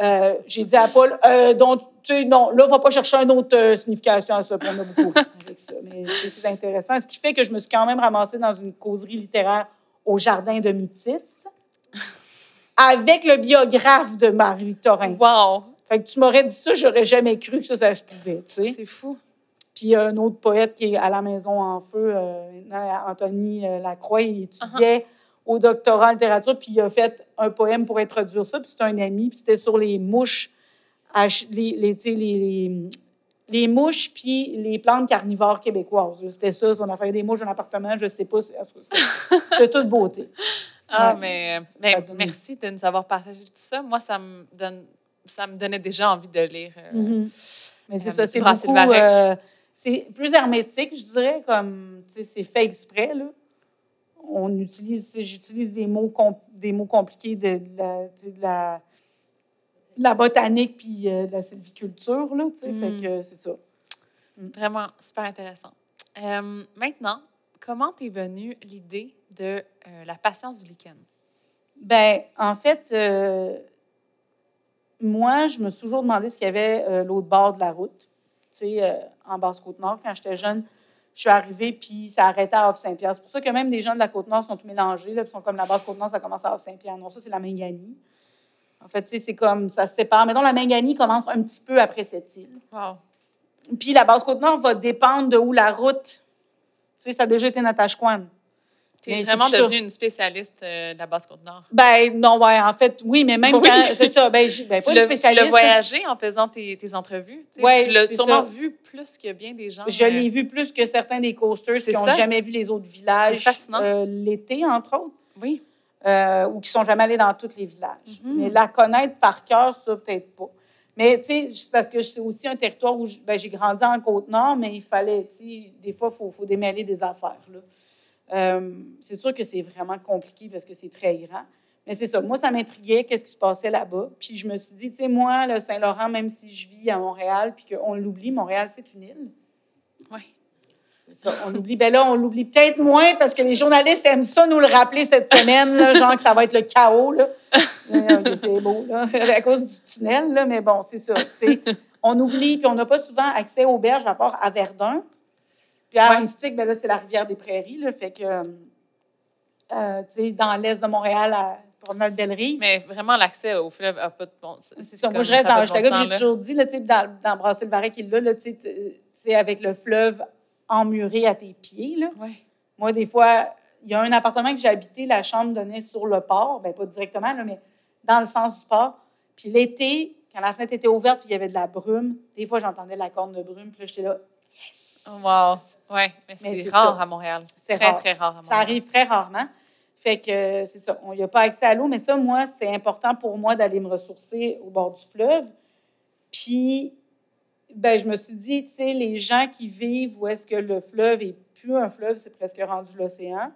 [SPEAKER 2] Euh, j'ai dit à Paul, euh, donc, tu sais, non, là, on va pas chercher une autre euh, signification à ça, puis on a beaucoup avec ça. Mais c'est intéressant. Ce qui fait que je me suis quand même ramassée dans une causerie littéraire au Jardin de Métis avec le biographe de Marie-Victorin.
[SPEAKER 1] Wow!
[SPEAKER 2] Fait que tu m'aurais dit ça, j'aurais jamais cru que ça, ça se pouvait, tu sais.
[SPEAKER 1] C'est fou.
[SPEAKER 2] Puis il y a un autre poète qui est à la Maison en Feu, Anthony Lacroix, il étudiait... Uh-huh au doctorat en littérature, puis il a fait un poème pour introduire ça, puis c'était un ami, puis c'était sur les mouches, les, les, les, les, mouches, puis les plantes carnivores québécoises. C'était ça, son affaire des mouches dans appartement, je ne sais pas, c'était de toute beauté.
[SPEAKER 1] Ah, mais, merci de nous avoir partagé tout ça. Moi, ça me, donne, ça me donnait déjà envie de lire. Euh,
[SPEAKER 2] mm-hmm. Mais c'est ça, c'est beaucoup... Euh, c'est plus hermétique, je dirais, comme, c'est fait exprès, là on utilise, j'utilise des mots, des mots compliqués de, la, la, botanique puis euh, de la sylviculture, là, sais, fait mm. que c'est ça. Mm.
[SPEAKER 1] Vraiment super intéressant. Euh, maintenant, comment t'es venue l'idée de euh, la patience du lichen?
[SPEAKER 2] Ben, en fait, moi, je me suis toujours demandé ce qu'il y avait l'autre bord de la route. Tu sais, en Basse-Côte-Nord, quand j'étais jeune, je suis arrivée, puis ça arrêtait à Off-Saint-Pierre. C'est pour ça que même des gens de la Côte-Nord sont tout mélangés, là, puis sont comme la Basse-Côte-Nord, ça commence à Off-Saint-Pierre. Non, ça, c'est la Minganie. En fait, c'est comme, ça se sépare. Mettons, la Minganie commence un petit peu après cette île.
[SPEAKER 1] Wow.
[SPEAKER 2] Puis la Basse-Côte-Nord va dépendre de où la route. Tu sais, ça a déjà été Natashquan.
[SPEAKER 1] T'es
[SPEAKER 2] Mais
[SPEAKER 1] vraiment
[SPEAKER 2] c'est plus
[SPEAKER 1] devenue une spécialiste euh, de la Basse-Côte-Nord.
[SPEAKER 2] Ben, non, ouais, en fait, oui, mais même
[SPEAKER 1] Oui.
[SPEAKER 2] quand. C'est ça, ben, ben,
[SPEAKER 1] Tu
[SPEAKER 2] pas une
[SPEAKER 1] l'as tu l'as
[SPEAKER 2] spécialiste. là.
[SPEAKER 1] voyagé en faisant tes, tes entrevues. tu.
[SPEAKER 2] Ouais,
[SPEAKER 1] tu l'as sûrement
[SPEAKER 2] ça.
[SPEAKER 1] vu plus que bien des gens.
[SPEAKER 2] Je
[SPEAKER 1] euh,
[SPEAKER 2] l'ai vu plus que certains des coasters qui n'ont jamais vu les autres villages
[SPEAKER 1] C'est fascinant.
[SPEAKER 2] euh, l'été, entre autres,
[SPEAKER 1] Oui.
[SPEAKER 2] euh, ou qui sont jamais allés dans tous les villages.
[SPEAKER 1] Mhm.
[SPEAKER 2] Mais la connaître par cœur, ça, peut-être pas. Mais, tu sais, parce que c'est aussi un territoire où ben, j'ai grandi en Côte-Nord, mais il fallait, tu sais, des fois, il faut, faut démêler des affaires. là. Euh, c'est sûr que c'est vraiment compliqué parce que c'est très grand. Mais c'est ça. Moi, ça m'intriguait, qu'est-ce qui se passait là-bas. Puis je me suis dit, tu sais, moi, le Saint-Laurent, même si je vis à Montréal, puis qu'on l'oublie, Montréal, c'est une île.
[SPEAKER 1] Oui.
[SPEAKER 2] C'est ça, on l'oublie. Ben là, on l'oublie peut-être moins parce que les journalistes aiment ça nous le rappeler cette semaine, là, genre que ça va être le chaos. Là. Ok, c'est beau, là, à cause du tunnel, là, mais bon, c'est ça. tu sais. On oublie, puis on n'a pas souvent accès aux berges à part à Verdun. Puis à ben là, c'est la rivière des Prairies, là, fait que, euh, tu sais, dans l'est de Montréal, à promenade Belle-Rive.
[SPEAKER 1] Mais vraiment, l'accès au fleuve n'a pas de bon sens.
[SPEAKER 2] C'est. Moi, je reste dans Hochelaga, j'ai toujours dit, là, tu sais, dans, dans Brassé-le-Varet qui est là, là, tu sais, avec le fleuve emmuré à tes pieds, là.
[SPEAKER 1] Ouais.
[SPEAKER 2] Moi, des fois, il y a un appartement que j'ai habité, la chambre donnait sur le port, bien pas directement, là, mais dans le sens du port. Puis l'été, quand la fenêtre était ouverte, puis il y avait de la brume, des fois, j'entendais la corne de brume, puis là, j'étais là,
[SPEAKER 1] Wow. Oui, mais, c'est rare
[SPEAKER 2] ça.
[SPEAKER 1] à Montréal.
[SPEAKER 2] C'est
[SPEAKER 1] très,
[SPEAKER 2] rare.
[SPEAKER 1] très rare à Montréal.
[SPEAKER 2] Ça arrive très rarement. Fait que c'est ça. Il n'y a pas accès à l'eau, mais ça, moi, c'est important pour moi d'aller me ressourcer au bord du fleuve. Puis, ben, je me suis dit, tu sais, les gens qui vivent où est-ce que le fleuve est plus un fleuve, c'est presque rendu l'océan.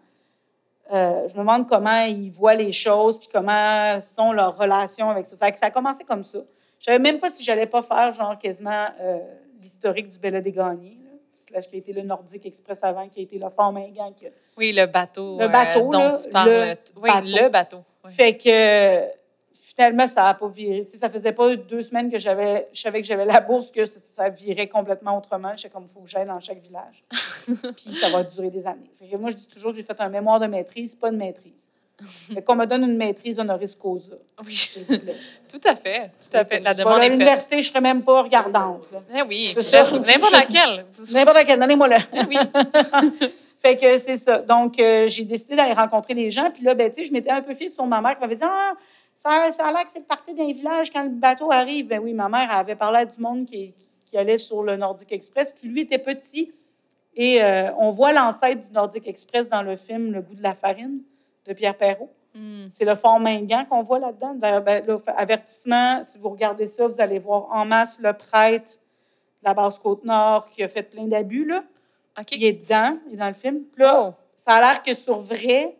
[SPEAKER 2] Euh, je me demande comment ils voient les choses, puis comment sont leurs relations avec ça. Ça, ça a commencé comme ça. Je savais même pas si j'allais pas faire, genre, quasiment euh, l'historique du Bella des Gagnés, qui a été le Nordique Express avant, qui a été le Fort Mingan, qui
[SPEAKER 1] Oui, le bateau.
[SPEAKER 2] Le bateau,
[SPEAKER 1] euh, dont
[SPEAKER 2] là,
[SPEAKER 1] tu parles.
[SPEAKER 2] le
[SPEAKER 1] oui,
[SPEAKER 2] bateau.
[SPEAKER 1] le bateau. oui.
[SPEAKER 2] Fait que finalement, ça n'a pas viré. Tu sais, ça faisait pas deux semaines que j'avais, je savais que j'avais la bourse, que ça, ça virait complètement autrement. Je sais comme il faut que j'aille dans chaque village. Puis ça va durer des années. Moi, je dis toujours que j'ai fait un mémoire de maîtrise, pas de maîtrise. Qu'on me donne une maîtrise honoris causa,
[SPEAKER 1] Oui, tout à fait. Tout à fait. La demande est faite.
[SPEAKER 2] l'université, je ne serais même pas regardante.
[SPEAKER 1] Eh oui, n'importe laquelle.
[SPEAKER 2] N'importe quelle, donnez-moi le.
[SPEAKER 1] Eh oui.
[SPEAKER 2] Fait que c'est ça. Donc, euh, j'ai décidé d'aller rencontrer les gens. Puis là, ben, je m'étais un peu fiée sur ma mère qui m'avait dit Ah, ça, ça a l'air que c'est le parti d'un village quand le bateau arrive. Ben oui, ma mère elle avait parlé à du monde qui, qui allait sur le Nordic Express, qui lui était petit. Et euh, on voit l'ancêtre du Nordic Express dans le film Le goût de la farine de Pierre Perrault.
[SPEAKER 1] Hmm.
[SPEAKER 2] C'est le fort Mingan qu'on voit là-dedans. Ben, avertissement, si vous regardez ça, vous allez voir en masse le prêtre de la Basse-Côte-Nord qui a fait plein d'abus. Là. Il est dedans, il est dans le film. Puis là,
[SPEAKER 1] Oh.
[SPEAKER 2] ça a l'air que sur vrai,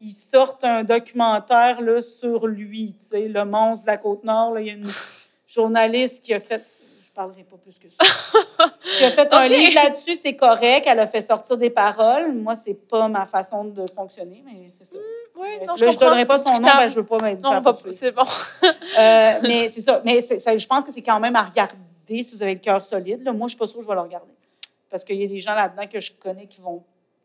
[SPEAKER 2] ils sortent un documentaire là, sur lui, le monstre de la Côte-Nord. Il y a une journaliste qui a fait, parlerai pas plus que ça, qui a fait un livre là-dessus, c'est correct, elle a fait sortir des paroles. Moi, c'est pas ma façon de fonctionner, mais c'est ça.
[SPEAKER 1] Oui,
[SPEAKER 2] Là,
[SPEAKER 1] non,
[SPEAKER 2] je
[SPEAKER 1] je
[SPEAKER 2] ne donnerai pas son nom,
[SPEAKER 1] discutable.
[SPEAKER 2] ben, je veux pas m'être
[SPEAKER 1] Non, on va- c'est bon.
[SPEAKER 2] euh, mais c'est ça. Mais ça- je pense que c'est quand même à regarder si vous avez le cœur solide. là. Moi, je ne suis pas sûre que je vais le regarder. Parce qu'il y a des gens là-dedans que je connais qui vont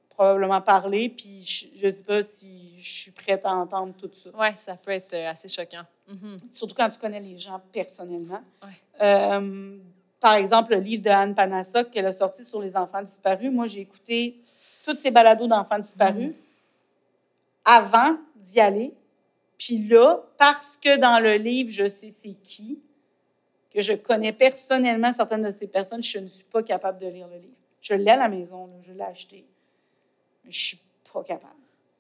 [SPEAKER 2] probablement parler, puis je ne sais pas si je suis prête à entendre tout ça.
[SPEAKER 1] Oui, ça peut être euh, assez choquant. Mhm.
[SPEAKER 2] Surtout quand tu connais les gens personnellement.
[SPEAKER 1] Ouais.
[SPEAKER 2] Euh, par exemple, le livre de Anne Panassoc qu'elle a sorti sur les enfants disparus. Moi, j'ai écouté toutes ces balados d'enfants disparus
[SPEAKER 1] Mm.
[SPEAKER 2] avant d'y aller. Puis là, parce que dans le livre, je sais c'est qui, que je connais personnellement certaines de ces personnes, je ne suis pas capable de lire le livre. Je l'ai à la maison, là, je l'ai acheté. Mais je suis pas capable.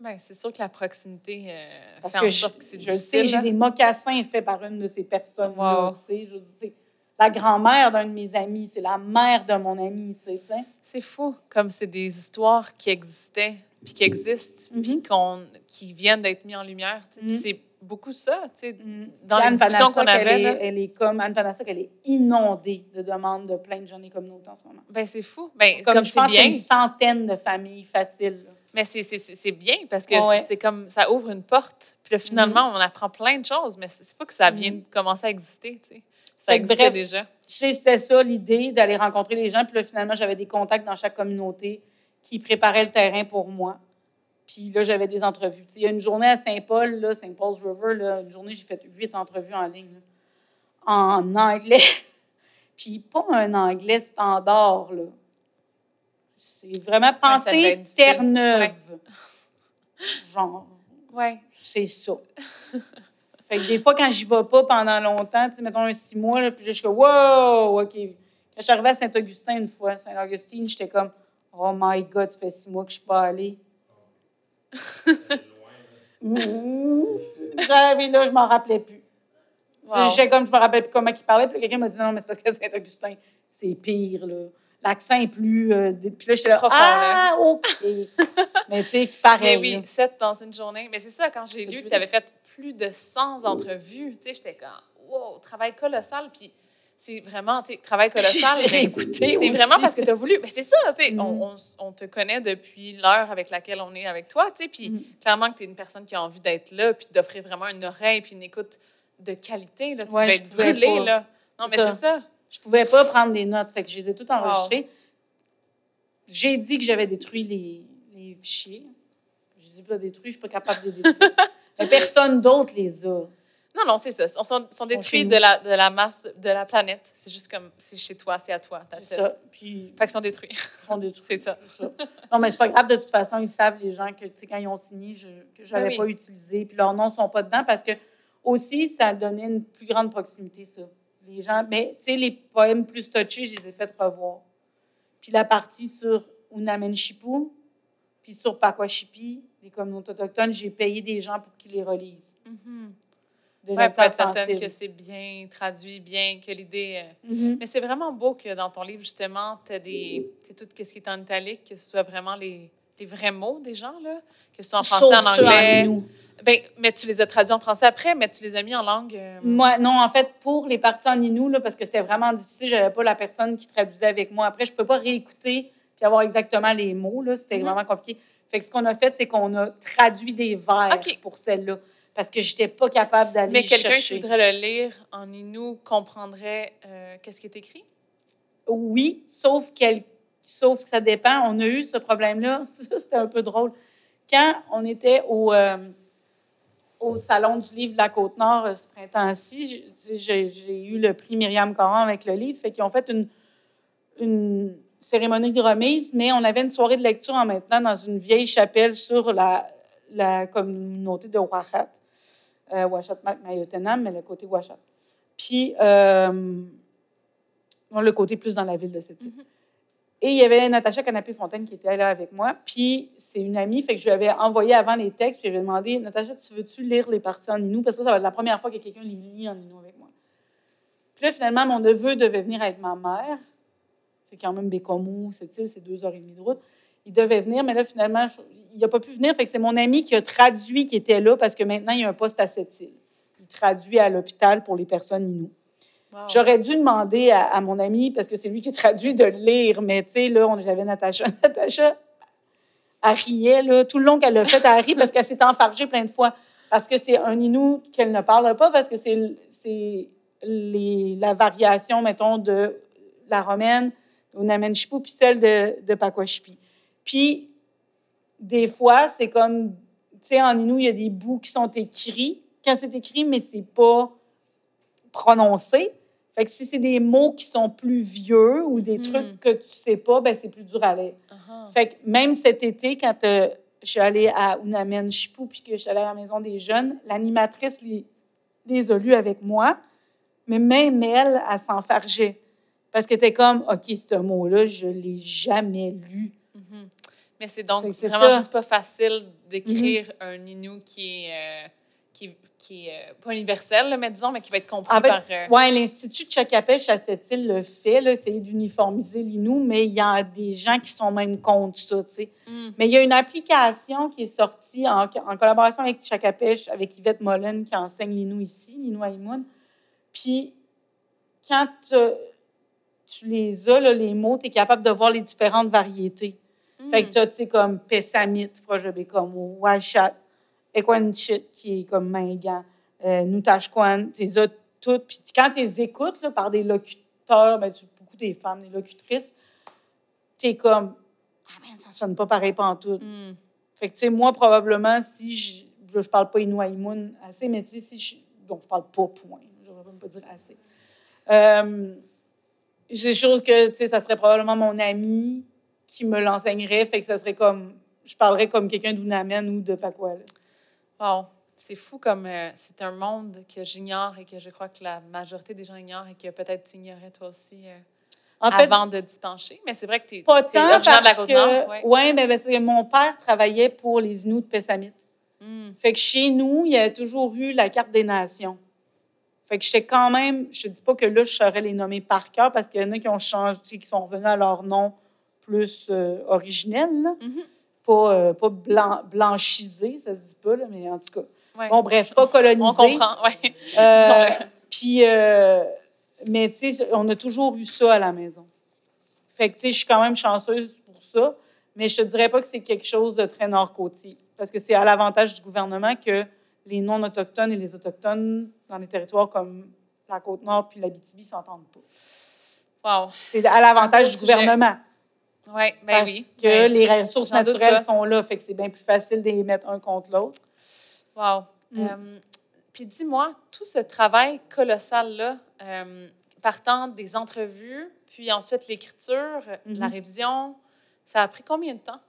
[SPEAKER 1] Ben, c'est sûr que la proximité euh,
[SPEAKER 2] Parce
[SPEAKER 1] fait
[SPEAKER 2] que
[SPEAKER 1] en
[SPEAKER 2] je,
[SPEAKER 1] sorte que c'est
[SPEAKER 2] je sais, j'ai
[SPEAKER 1] hein.
[SPEAKER 2] des mocassins faits par une de ces personnes-là.
[SPEAKER 1] Wow.
[SPEAKER 2] tu sais, je dis, c'est la grand-mère d'un de mes amis, c'est la mère de mon ami. tu sais.
[SPEAKER 1] C'est fou, comme c'est des histoires qui existaient, puis qui existent, puis
[SPEAKER 2] Mhm.
[SPEAKER 1] qu'on, qui viennent d'être mis en lumière. tu sais. Puis
[SPEAKER 2] Mhm.
[SPEAKER 1] c'est beaucoup ça, tu sais.
[SPEAKER 2] Mm.
[SPEAKER 1] Dans les
[SPEAKER 2] Anne
[SPEAKER 1] discussions qu'on avait,
[SPEAKER 2] Elle
[SPEAKER 1] là.
[SPEAKER 2] est, elle est comme Anne Panassoc, elle est inondée de demandes de plein de jeunes et communautés en ce moment.
[SPEAKER 1] Ben, c'est fou. Ben,
[SPEAKER 2] Comme,
[SPEAKER 1] comme,
[SPEAKER 2] je
[SPEAKER 1] c'est
[SPEAKER 2] pense qu'il y a
[SPEAKER 1] bien.
[SPEAKER 2] une centaine de familles faciles. là.
[SPEAKER 1] Mais c'est- bien parce que
[SPEAKER 2] Ouais,
[SPEAKER 1] c'est comme ça ouvre une porte. Puis là, finalement, on apprend plein de choses, mais c'est pas que ça vient
[SPEAKER 2] Mhm.
[SPEAKER 1] de commencer à exister, tu sais. Ça existait
[SPEAKER 2] bref,
[SPEAKER 1] déjà.
[SPEAKER 2] C'était ça l'idée d'aller rencontrer les gens. Puis là, finalement, j'avais des contacts dans chaque communauté qui préparaient le terrain pour moi. Puis là, j'avais des entrevues. Tu sais, Il y a une journée à Saint-Paul, là, Saint Paul's River, là, une journée, j'ai fait huit entrevues en ligne, là, en anglais. Puis pas un anglais standard, là. C'est vraiment penser. Terre-Neuve. Genre,
[SPEAKER 1] Ouais.
[SPEAKER 2] c'est ça. fait que des fois, quand j'y vais pas pendant longtemps, tu sais, mettons un six mois, là, puis là, je suis comme, wow, OK. Quand je suis arrivée à Saint-Augustin une fois, Saint-Augustine, j'étais comme, oh my God, ça fait six mois que je suis pas allée. J'avais là, je m'en rappelais plus.
[SPEAKER 1] Wow.
[SPEAKER 2] J'étais comme, je me rappelle plus comment il parlait, puis quelqu'un m'a dit, non, mais c'est parce que Saint-Augustin, c'est pire, là. L'accent est plus. euh, puis là, j'étais là,
[SPEAKER 1] Profond,
[SPEAKER 2] ah, OK. mais tu sais, pareil.
[SPEAKER 1] Mais oui,
[SPEAKER 2] là.
[SPEAKER 1] sept dans une journée. Mais c'est ça, quand j'ai lu que tu avais fait plus de 100 entrevues, tu sais, j'étais comme, wow, travail colossal. Puis c'est vraiment, tu sais, travail colossal.
[SPEAKER 2] J'ai
[SPEAKER 1] C'est vraiment parce que tu as voulu. Mais c'est ça, tu sais, on, on- on te connaît depuis l'heure avec laquelle on est avec toi, tu sais, puis
[SPEAKER 2] Mhm.
[SPEAKER 1] clairement que tu es une personne qui a envie d'être là, puis d'offrir vraiment une oreille, puis une écoute de qualité, là. Tu
[SPEAKER 2] Ouais,
[SPEAKER 1] vas
[SPEAKER 2] je
[SPEAKER 1] être
[SPEAKER 2] pouvais
[SPEAKER 1] brûlé,
[SPEAKER 2] pas.
[SPEAKER 1] là. Non, mais c'est ça.
[SPEAKER 2] Je pouvais pas prendre des notes, fait que je les ai toutes enregistrées. J'ai dit que j'avais détruit les, les fichiers. Je les ai pas détruits, je suis pas capable de les détruire. Mais personne d'autre les a.
[SPEAKER 1] Non, non, c'est ça. Ils sont, sont détruits de la, de la masse de la planète. C'est juste comme, c'est chez toi, c'est à toi.
[SPEAKER 2] C'est ça. Puis,
[SPEAKER 1] Fait qu'ils sont détruits.
[SPEAKER 2] ils sont détruits.
[SPEAKER 1] C'est ça.
[SPEAKER 2] Non, mais c'est pas grave. De toute façon, ils savent, les gens, que quand ils ont signé, je, que je
[SPEAKER 1] Ben
[SPEAKER 2] n'avais
[SPEAKER 1] oui.
[SPEAKER 2] pas utilisé. Puis leurs noms ne sont pas dedans parce que, aussi, ça a donné une plus grande proximité, ça. Les gens, mais tu sais, les poèmes plus touchés, je les ai fait revoir. Puis la partie sur Unamenchipu, puis sur Pakwashipi, les communautés autochtones, j'ai payé des gens pour qu'ils les relisent.
[SPEAKER 1] Mhm.
[SPEAKER 2] De
[SPEAKER 1] Ouais, pour être certaine que c'est bien traduit, bien, que l'idée. euh,
[SPEAKER 2] Mhm.
[SPEAKER 1] Mais c'est vraiment beau que dans ton livre, justement, tu as des. C'est tout ce qui est en italique, que ce soit vraiment les, les vrais mots des gens, là. Que ce soit en français, en anglais. Ben, mais tu les as traduits en français après, mais tu les as mis en langue. euh,
[SPEAKER 2] Moi, non, en fait, pour les parties en Inou, là, parce que c'était vraiment difficile, je n'avais pas la personne qui traduisait avec moi. Après, je ne pouvais pas réécouter puis avoir exactement les mots. là. C'était
[SPEAKER 1] Mhm.
[SPEAKER 2] vraiment compliqué. Fait que ce qu'on a fait, c'est qu'on a traduit des vers pour celle-là. Parce que je n'étais pas capable d'aller
[SPEAKER 1] Mais quelqu'un qui voudrait le lire en Inou comprendrait euh, qu'est-ce qui est écrit?
[SPEAKER 2] Oui, sauf que ça dépend. On a eu ce problème-là. Ça, c'était un peu drôle. Quand on était au, euh, au Salon du livre de la Côte-Nord euh, ce printemps-ci, j'ai- eu le prix Myriam Coran avec le livre. Fait qu'ils ont fait une, cérémonie de remise, mais on avait une soirée de lecture en temps dans une vieille chapelle sur la, communauté de Ouachat. Euh, Ouachat Mayotenam, mais le côté Ouachat. Puis, euh, le côté plus dans la ville de cette île.
[SPEAKER 1] Mhm.
[SPEAKER 2] Et il y avait Natacha Canapé-Fontaine qui était là avec moi. Puis c'est une amie, fait que je lui avais envoyé avant les textes, puis je lui demandé Natacha, tu veux-tu lire les parties en Inou? Parce que ça, va être la première fois que quelqu'un les lit en Inou avec moi. Puis là, finalement, mon neveu devait venir avec ma mère. C'est quand même Bécomo, cette île, c'est deux heures et demie de route. Il devait venir, mais là, finalement, il n'a pas pu venir. Fait que c'est mon ami qui a traduit qui était là parce que maintenant, il y a un poste à cette île. Il traduit à l'hôpital pour les personnes Inou. J'aurais dû demander à, mon ami, parce que c'est lui qui traduit, de lire, mais tu sais, là, j'avais Natacha. Natacha, elle riait, là, tout le long qu'elle l'a fait, elle rit parce qu'elle s'est enfargée plein de fois. Parce que c'est un Inou qu'elle ne parle pas, parce que c'est la variation, mettons, de la romaine, au Namenchipu, puis celle de, de Pakwashipi. Puis, des fois, c'est comme, tu sais, en Inou, il y a des bouts qui sont écrits. Quand c'est écrit, mais c'est pas prononcé. Fait que si c'est des mots qui sont plus vieux ou des
[SPEAKER 1] Mhm.
[SPEAKER 2] trucs que tu sais pas, ben c'est plus dur à lire.
[SPEAKER 1] Uh-huh.
[SPEAKER 2] Fait que même cet été, quand euh, je suis allée à Unamen Chipou puis que je suis allée à la Maison des Jeunes, l'animatrice les, les a lus avec moi, mais même elle, elle s'enfargeait. Parce qu'elle était comme, OK, ce mot-là, je ne l'ai jamais lu.
[SPEAKER 1] Mhm. Mais c'est donc vraiment
[SPEAKER 2] ça.
[SPEAKER 1] juste pas facile d'écrire un Inou qui est, euh, qui, qui est euh, pas universel, là, mais disons, mais qui va être compris
[SPEAKER 2] En fait,
[SPEAKER 1] par. euh,
[SPEAKER 2] Oui, l'Institut de Chacapèche à cette île le fait, là, essayer d'uniformiser l'Inou, mais il y a des gens qui sont même contre ça, tu sais.
[SPEAKER 1] hmm,
[SPEAKER 2] Mais il y a une application qui est sortie en, en collaboration avec Chacapèche, avec Yvette Mollen, qui enseigne l'Inou ici, l'Inou Aïmoun. Puis, quand tu les as, là, les mots, tu es capable de voir les différentes variétés. Fait que
[SPEAKER 1] hmm.
[SPEAKER 2] tu as, tu sais, comme Pessamit, proche de Bécomo, Walchat, Equanchit, qui est comme Mingan, euh, les as toutes. Puis quand tu les écoutes là, par des locuteurs, ben, beaucoup des femmes, des locutrices, tu es comme, ah man, ça sonne pas pareil pantoute.
[SPEAKER 1] Hmm.
[SPEAKER 2] Fait que, tu sais, moi, probablement, si je, je parle pas Inouaïmoun assez, mais tu sais, si je, donc je parle pas point, je ne même pas dire assez. Euh, c'est sûr que, tu sais, ça serait probablement mon ami qui me l'enseignerait, fait que ça serait comme, je parlerais comme quelqu'un d'Unamen ou de Pacoal.
[SPEAKER 1] Wow. C'est fou comme euh, c'est un monde que j'ignore et que je crois que la majorité des gens ignorent et que peut-être tu ignorais toi aussi euh,
[SPEAKER 2] En fait,
[SPEAKER 1] avant de t'y pencher. Mais c'est vrai que tu es,
[SPEAKER 2] pas tant
[SPEAKER 1] originaire de la
[SPEAKER 2] parce
[SPEAKER 1] Côte-Nord.
[SPEAKER 2] que,
[SPEAKER 1] ouais.
[SPEAKER 2] ouais, mais parce que mon père travaillait pour les Inuits de Pessamit.
[SPEAKER 1] Hmm.
[SPEAKER 2] Fait que chez nous, il y a toujours eu la carte des nations. Fait que j'étais quand même, je te dis pas que là, je saurais les nommer par cœur parce qu'il y en a qui ont changé, qui sont revenus à leur nom plus euh, originel.
[SPEAKER 1] Mhm.
[SPEAKER 2] Pas, euh, pas blanc, blanchisé, ça se dit pas, là, mais en tout cas.
[SPEAKER 1] Ouais.
[SPEAKER 2] Bon, bref, pas colonisé.
[SPEAKER 1] On comprend, oui.
[SPEAKER 2] Euh. Puis, euh, mais tu sais, on a toujours eu ça à la maison. Fait que, tu sais, je suis quand même chanceuse pour ça, mais je te dirais pas que c'est quelque chose de très nord-côtier, parce que c'est à l'avantage du gouvernement que les non-autochtones et les autochtones dans les territoires comme la Côte-Nord puis l'Abitibi s'entendent pas.
[SPEAKER 1] Wow.
[SPEAKER 2] C'est à l'avantage du
[SPEAKER 1] sujet.
[SPEAKER 2] gouvernement,
[SPEAKER 1] Oui, ben
[SPEAKER 2] parce
[SPEAKER 1] oui.
[SPEAKER 2] que
[SPEAKER 1] Ouais.
[SPEAKER 2] les ressources naturelles sont là, fait que c'est bien plus facile de les mettre un contre l'autre.
[SPEAKER 1] Wow.
[SPEAKER 2] Mm.
[SPEAKER 1] Euh, puis dis-moi, tout ce travail colossal-là, euh, partant des entrevues, puis ensuite l'écriture,
[SPEAKER 2] Mhm.
[SPEAKER 1] la révision, ça a pris combien de temps?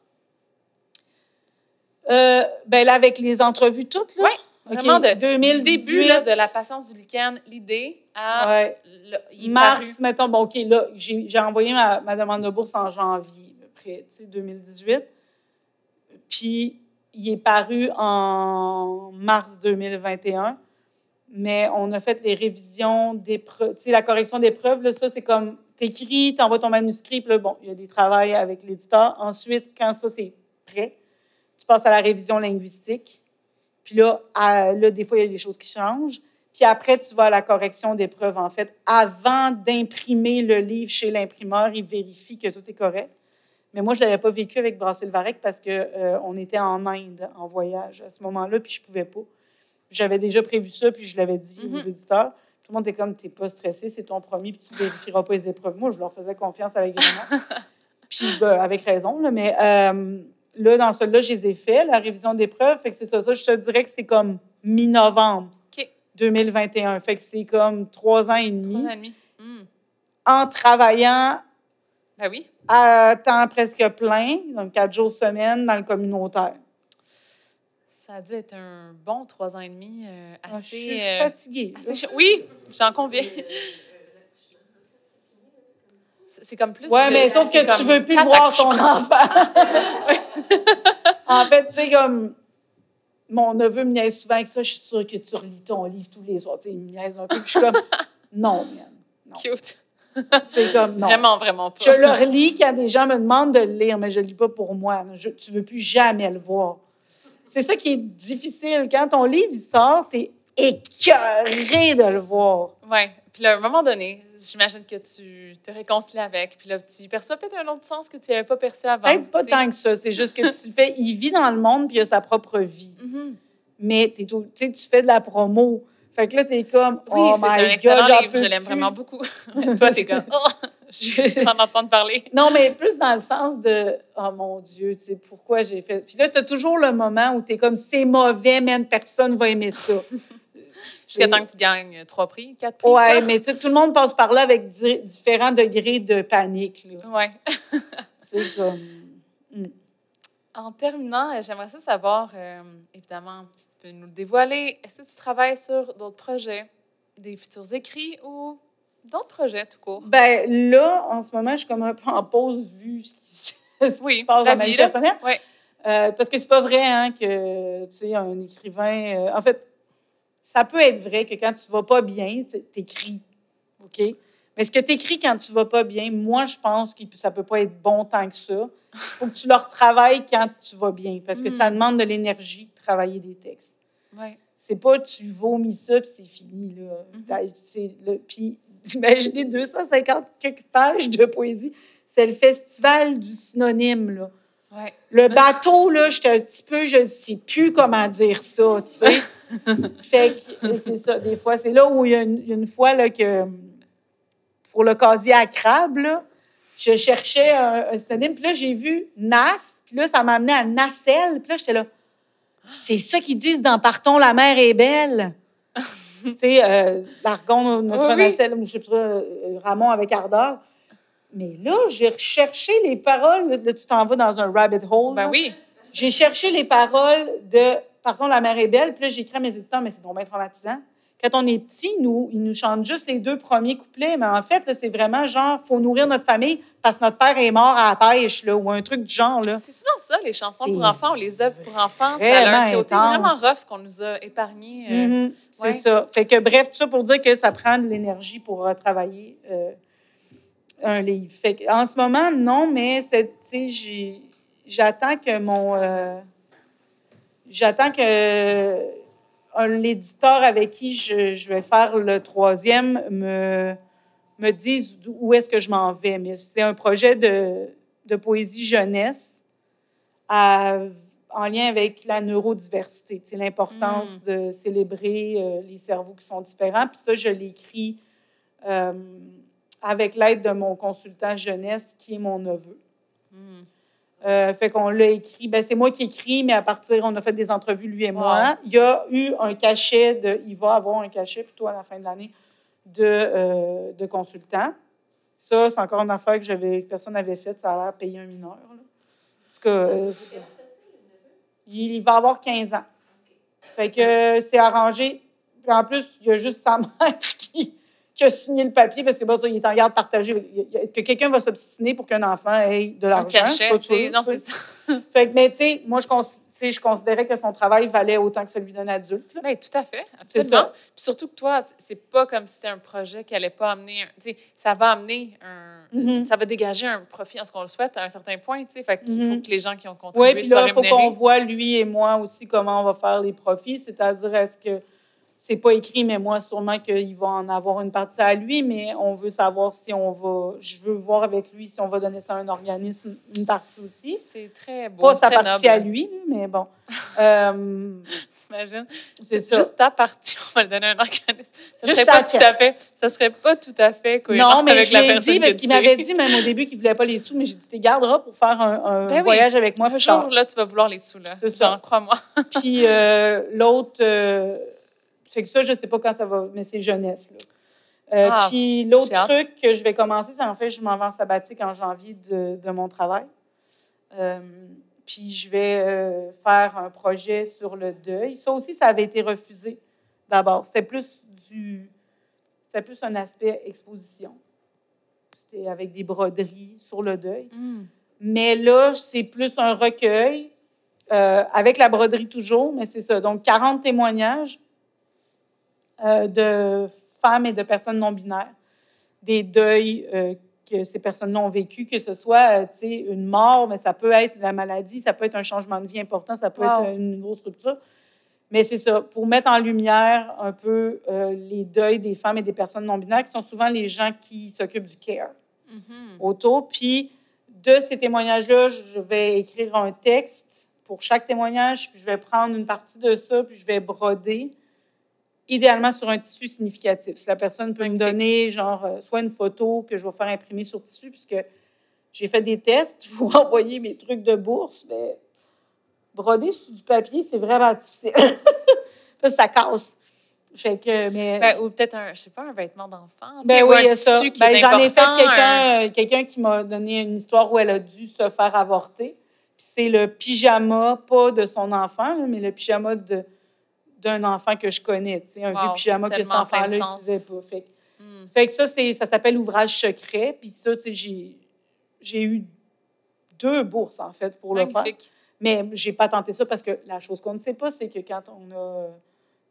[SPEAKER 2] Euh, ben là, avec les entrevues toutes, là?
[SPEAKER 1] Ouais, Vraiment, de,
[SPEAKER 2] 2018,
[SPEAKER 1] du début là, de la patience du lichen, l'idée à
[SPEAKER 2] Ouais.
[SPEAKER 1] le- il est
[SPEAKER 2] Mars,
[SPEAKER 1] paru.
[SPEAKER 2] mettons, bon, OK, là, j'ai envoyé ma, ma demande de bourse en janvier, à peu près, tu sais, 2018. Puis, il est paru en mars 2021. Mais on a fait les révisions des preuves. Tu sais, la correction des preuves, là, ça, c'est comme, t'écris, t'envoies ton manuscrit, puis là, bon, il y a des travails avec l'éditeur. Ensuite, quand ça, c'est prêt, tu passes à la révision linguistique. Puis là, à- là, des fois, il y a des choses qui changent. Puis après, tu vas à la correction des preuves, en fait. Avant d'imprimer le livre chez l'imprimeur, il vérifie que tout est correct. Mais moi, je ne l'avais pas vécu avec Brassé-le-Varec parce qu'on était en Inde en voyage à ce moment-là, puis je ne pouvais pas. J'avais déjà prévu ça, puis je l'avais dit aux
[SPEAKER 1] Mhm.
[SPEAKER 2] éditeurs. Tout le monde était comme, t'es pas stressé, c'est ton premier, puis tu vérifieras pas les épreuves. Moi, je leur faisais confiance allègrement. puis, ben, avec raison, là, mais euh, là, dans celui-là, je les ai fait, la révision des preuves. Fait que c'est ça, ça, je te dirais que c'est comme mi-novembre
[SPEAKER 1] OK.
[SPEAKER 2] 2021. Fait que c'est comme trois ans et demi
[SPEAKER 1] Trois ans et demi. Hmm.
[SPEAKER 2] en travaillant
[SPEAKER 1] Ben oui.
[SPEAKER 2] à temps presque plein, donc quatre jours semaine dans le communautaire.
[SPEAKER 1] Ça a dû être un bon trois ans et demi euh,
[SPEAKER 2] Ah,
[SPEAKER 1] assez.
[SPEAKER 2] je suis
[SPEAKER 1] euh,
[SPEAKER 2] fatiguée.
[SPEAKER 1] assez Oui, j'en conviens. C'est comme plus.
[SPEAKER 2] Ouais,
[SPEAKER 1] que-
[SPEAKER 2] mais sauf
[SPEAKER 1] c'est
[SPEAKER 2] que tu veux plus voir ton enfant. en fait, tu sais, comme mon neveu me niaise souvent avec ça, je suis sûre que tu relis ton livre tous les soirs. Tu sais, il me niaise un peu. Puis je suis comme, non, man. Non.
[SPEAKER 1] Cute.
[SPEAKER 2] C'est comme, non.
[SPEAKER 1] Vraiment, vraiment pas.
[SPEAKER 2] Je le relis quand des gens me demandent de le lire, mais je ne le lis pas pour moi. Je, tu ne veux plus jamais le voir. C'est ça qui est difficile. Quand ton livre il sort, tu es écœuré de le voir.
[SPEAKER 1] Oui. Puis là, à un moment donné, j'imagine que tu te réconcilies avec. Puis là, tu perçois peut-être un autre sens que tu n'avais pas perçu avant.
[SPEAKER 2] Peut-être pas tant que ça. C'est juste que tu le fais. Il vit dans le monde puis il a sa propre vie.
[SPEAKER 1] Mhm.
[SPEAKER 2] Mais t'es tout- tu fais de la promo. Fait que là, tu es comme,
[SPEAKER 1] Oui,
[SPEAKER 2] oh
[SPEAKER 1] c'est un
[SPEAKER 2] my
[SPEAKER 1] excellent
[SPEAKER 2] God,
[SPEAKER 1] livre. Je l'aime vraiment beaucoup. Toi, t'es comme, oh, je vais en entendre parler.
[SPEAKER 2] Non, mais plus dans le sens de Oh mon Dieu, tu sais, pourquoi j'ai fait. Puis là, tu as toujours le moment où tu es comme c'est mauvais, mais personne va aimer ça.
[SPEAKER 1] Jusqu'à
[SPEAKER 2] C'est-
[SPEAKER 1] temps que tu gagnes trois prix, quatre prix.
[SPEAKER 2] Ouais,
[SPEAKER 1] quoi.
[SPEAKER 2] mais tu sais, tout le monde passe par là avec di- différents degrés de panique. Tu sais, comme. hmm.
[SPEAKER 1] En terminant, euh, j'aimerais ça savoir, euh, évidemment, si tu peux nous le dévoiler, est-ce que tu travailles sur d'autres projets, des futurs écrits ou d'autres projets tout court?
[SPEAKER 2] Ben là, en ce moment, je suis comme un peu en pause vu ce qui, se- ce qui
[SPEAKER 1] Oui,
[SPEAKER 2] se passe dans ma
[SPEAKER 1] vie,
[SPEAKER 2] personnelle.
[SPEAKER 1] Ouais.
[SPEAKER 2] Euh, parce que c'est pas vrai hein, que, tu sais, un écrivain... euh, en fait, ça peut être vrai que quand tu vas pas bien, tu écris. OK? Mais ce que tu écris quand tu vas pas bien, moi, je pense que ça peut pas être bon tant que ça. Il faut que tu leur travailles quand tu vas bien, parce que ça
[SPEAKER 1] Mm.
[SPEAKER 2] demande de l'énergie de travailler des textes.
[SPEAKER 1] Ouais.
[SPEAKER 2] C'est pas tu vomis ça puis c'est fini. Là.
[SPEAKER 1] Mhm.
[SPEAKER 2] Puis imaginez 250 quelques pages de poésie. C'est le festival du synonyme. Là.
[SPEAKER 1] Ouais.
[SPEAKER 2] Le bateau, là, j'étais un petit peu, je ne sais plus comment dire ça, tu sais. fait que euh, c'est ça, des fois. C'est là où il y a une, une fois là, que, pour le casier à crabe, là, je cherchais un, un synonyme, puis là, j'ai vu Nas, puis là, ça m'a amené à Nacelle, puis là, j'étais là. C'est ça qu'ils disent dans Partons, la mer est belle. tu sais, euh, Largon, notre
[SPEAKER 1] Oui.
[SPEAKER 2] Nacelle, ou je sais pas, euh, Ramon avec ardeur. Mais là, j'ai recherché les paroles. Là, tu t'en vas dans un rabbit hole.
[SPEAKER 1] Ben
[SPEAKER 2] là.
[SPEAKER 1] oui.
[SPEAKER 2] J'ai cherché les paroles de Pardon, la mer est belle. Puis là, j'ai écrit à mes éditeurs, mais c'est donc bien traumatisant. Quand on est petit, nous, ils nous chantent juste les deux premiers couplets. Mais en fait, là, c'est vraiment genre, faut nourrir notre famille parce que notre père est mort à la pêche, là, ou un truc du genre. Là.
[SPEAKER 1] C'est souvent ça, les chansons
[SPEAKER 2] C'est
[SPEAKER 1] pour enfants ou les œuvres pour enfants.
[SPEAKER 2] Vraiment
[SPEAKER 1] un côté vraiment rough qu'on nous a épargné. euh,
[SPEAKER 2] Mhm, c'est
[SPEAKER 1] ouais.
[SPEAKER 2] ça. Fait que bref, tout ça pour dire que ça prend de l'énergie pour euh, travailler euh, un livre. Fait que, en ce moment, non, mais c'est, j'attends que mon. J'attends que l'éditeur avec qui je, je vais faire le troisième me, me dise où est-ce que je m'en vais. Mais c'est un projet de, de poésie jeunesse à- en lien avec la neurodiversité, sais, l'importance de célébrer euh, les cerveaux qui sont différents. Puis ça, je l'écris euh, avec l'aide de mon consultant jeunesse, qui est mon neveu.
[SPEAKER 1] hmm.
[SPEAKER 2] Euh, fait qu'on l'a écrit. Ben, c'est moi qui écris, mais à partir, on a fait des entrevues, lui et moi. Il y a eu un cachet de. Il va avoir un cachet plutôt à la fin de l'année de, euh, de consultant. Ça, c'est encore une affaire que, j'avais, que personne n'avait faite. Ça a l'air payé un mineur. Là. Cas, euh, il va avoir 15 ans. Fait que c'est arrangé. Puis en plus, il y a juste sa mère qui, qui a signé le papier parce que bon, ça, il est en garde partagée. A- Que quelqu'un va s'obstiner pour qu'un enfant ait de l'argent.
[SPEAKER 1] cachet,
[SPEAKER 2] pas
[SPEAKER 1] Non, c'est ça.
[SPEAKER 2] Fait que, mais tu sais, moi, je, cons- tu sais, je considérais que son travail valait autant que celui d'un adulte. là.
[SPEAKER 1] Ben, tout à fait, absolument. Puis surtout que toi, c'est pas comme si c'était un projet qui allait pas amener, un- tu sais, ça va amener un,
[SPEAKER 2] Mhm.
[SPEAKER 1] ça va dégager un profit, en ce qu'on le souhaite, à un certain point, tu sais. Fait qu'il faut que les gens qui ont contribué
[SPEAKER 2] Oui, puis là, il faut qu'on voit, lui et moi aussi, comment on va faire les profits. C'est-à-dire, est-ce que c'est pas écrit, mais moi, sûrement qu'il va en avoir une partie à lui, mais on veut savoir si on va. Je veux voir avec lui si on va donner ça à un organisme, une partie aussi.
[SPEAKER 1] C'est très beau,
[SPEAKER 2] Pas sa partie
[SPEAKER 1] noble.
[SPEAKER 2] à lui, mais bon. Euh,
[SPEAKER 1] T'imagines?
[SPEAKER 2] c'est.
[SPEAKER 1] Juste ta partie, on va le donner à un organisme. Ça
[SPEAKER 2] Juste
[SPEAKER 1] serait pas tout à fait, ça serait pas tout à fait cohérent
[SPEAKER 2] Non, mais
[SPEAKER 1] avec
[SPEAKER 2] je
[SPEAKER 1] la personne
[SPEAKER 2] dit parce qu'il m'avait dit même au début qu'il voulait pas les sous, mais j'ai dit, tu garderas pour faire un, un
[SPEAKER 1] Ben oui.
[SPEAKER 2] voyage avec moi
[SPEAKER 1] Un jour, là, tu vas vouloir les sous, là.
[SPEAKER 2] C'est ça.
[SPEAKER 1] Crois-moi.
[SPEAKER 2] Puis euh, l'autre, euh, fait que ça, je sais pas quand ça va, mais c'est jeunesse. Là. Euh,
[SPEAKER 1] Ah,
[SPEAKER 2] puis l'autre truc que je vais commencer, c'est en fait, je m'en vais en sabbatique en janvier de, de mon travail. Euh, puis je vais euh, faire un projet sur le deuil. Ça aussi, ça avait été refusé d'abord. C'était plus du, c'était plus un aspect exposition. C'était avec des broderies sur le deuil. Mais là, c'est plus un recueil, euh, avec la broderie toujours, mais c'est ça. Donc, 40 témoignages euh, de femmes et de personnes non-binaires, des deuils euh, que ces personnes-là ont vécu, que ce soit euh, une mort, mais ça peut être la maladie, ça peut être un changement de vie important, ça peut
[SPEAKER 1] Wow.
[SPEAKER 2] être une grosse rupture. Mais c'est ça, pour mettre en lumière un peu euh, les deuils des femmes et des personnes non-binaires, qui sont souvent les gens qui s'occupent du care
[SPEAKER 1] Mhm.
[SPEAKER 2] autour. Puis de ces témoignages-là, je vais écrire un texte pour chaque témoignage, puis je vais prendre une partie de ça, puis je vais broder, idéalement sur un tissu significatif. Si la personne peut me donner, genre, euh, soit une photo que je vais faire imprimer sur tissu, puisque j'ai fait des tests pour envoyer mes trucs de bourse, mais broder sur du papier, c'est vraiment difficile. Parce que ça casse. Fait que, mais...
[SPEAKER 1] Ben, ou peut-être un, je sais pas, un vêtement d'enfant.
[SPEAKER 2] Ben oui,
[SPEAKER 1] un
[SPEAKER 2] il y a ça. Ben, J'en ai fait
[SPEAKER 1] un-
[SPEAKER 2] quelqu'un euh, quelqu'un qui m'a donné une histoire où elle a dû se faire avorter. Puis c'est le pyjama, pas de son enfant, mais le pyjama de d'un enfant que je connais. tu sais, Un
[SPEAKER 1] Wow,
[SPEAKER 2] vieux pyjama que cet enfant-là n'utilisait pas. Fait, que-
[SPEAKER 1] Hmm.
[SPEAKER 2] fait que ça, ça s'appelle ouvrage secret. Puis ça, tu sais, j'ai eu deux bourses, en fait, pour le faire. Mais j'ai pas tenté ça parce que la chose qu'on ne sait pas, c'est que quand on a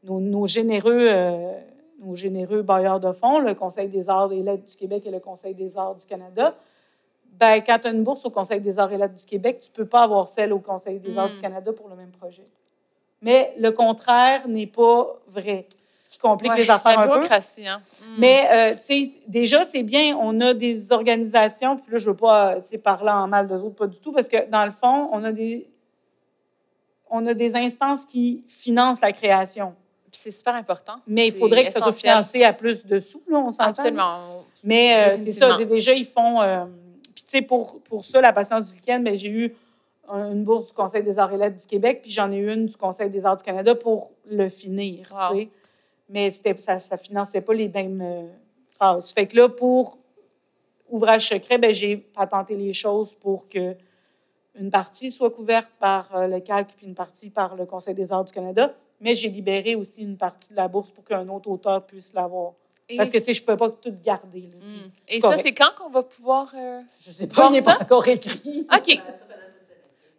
[SPEAKER 2] nos, nos généreux, euh, nos généreux bailleurs de fonds, le Conseil des arts et lettres du Québec et le Conseil des arts du Canada, ben, quand tu as une bourse au Conseil des arts et lettres du Québec, tu ne peux pas avoir celle au Conseil des arts du Canada pour le même projet. Mais le contraire n'est pas vrai, ce qui complique
[SPEAKER 1] Ouais,
[SPEAKER 2] les affaires un peu.
[SPEAKER 1] hein. Mm.
[SPEAKER 2] Mais, euh, tu sais, déjà, c'est bien, on a des organisations, puis là, je ne veux pas, tu sais, parler en mal d'eux autres, pas du tout, parce que, dans le fond, on a des, on a des instances qui financent la création.
[SPEAKER 1] Puis c'est super important.
[SPEAKER 2] Mais il faudrait que ça soit financé à plus de sous, là, on s'entend.
[SPEAKER 1] Absolument.
[SPEAKER 2] Mais euh, c'est ça, déjà, ils font... euh, puis, tu sais, pour, pour ça, la patience du week-end, ben, j'ai eu une bourse du Conseil des arts et lettres du Québec, puis j'en ai eu une du Conseil des arts du Canada pour le finir,
[SPEAKER 1] Wow.
[SPEAKER 2] tu sais. Mais c'était, ça ne finançait pas les mêmes euh, phases. Fait que là, pour Ouvrage secret, ben, j'ai patenté les choses pour que une partie soit couverte par euh, le calque, puis une partie par le Conseil des arts du Canada. Mais j'ai libéré aussi une partie de la bourse pour qu'un autre auteur puisse l'avoir.
[SPEAKER 1] Et
[SPEAKER 2] Parce que, tu sais, je ne pouvais pas tout garder. là.
[SPEAKER 1] Mm.
[SPEAKER 2] C'est
[SPEAKER 1] Et ça, c'est quand qu'on va pouvoir. euh,
[SPEAKER 2] Je sais pas, il n'est pas encore écrit.
[SPEAKER 1] OK.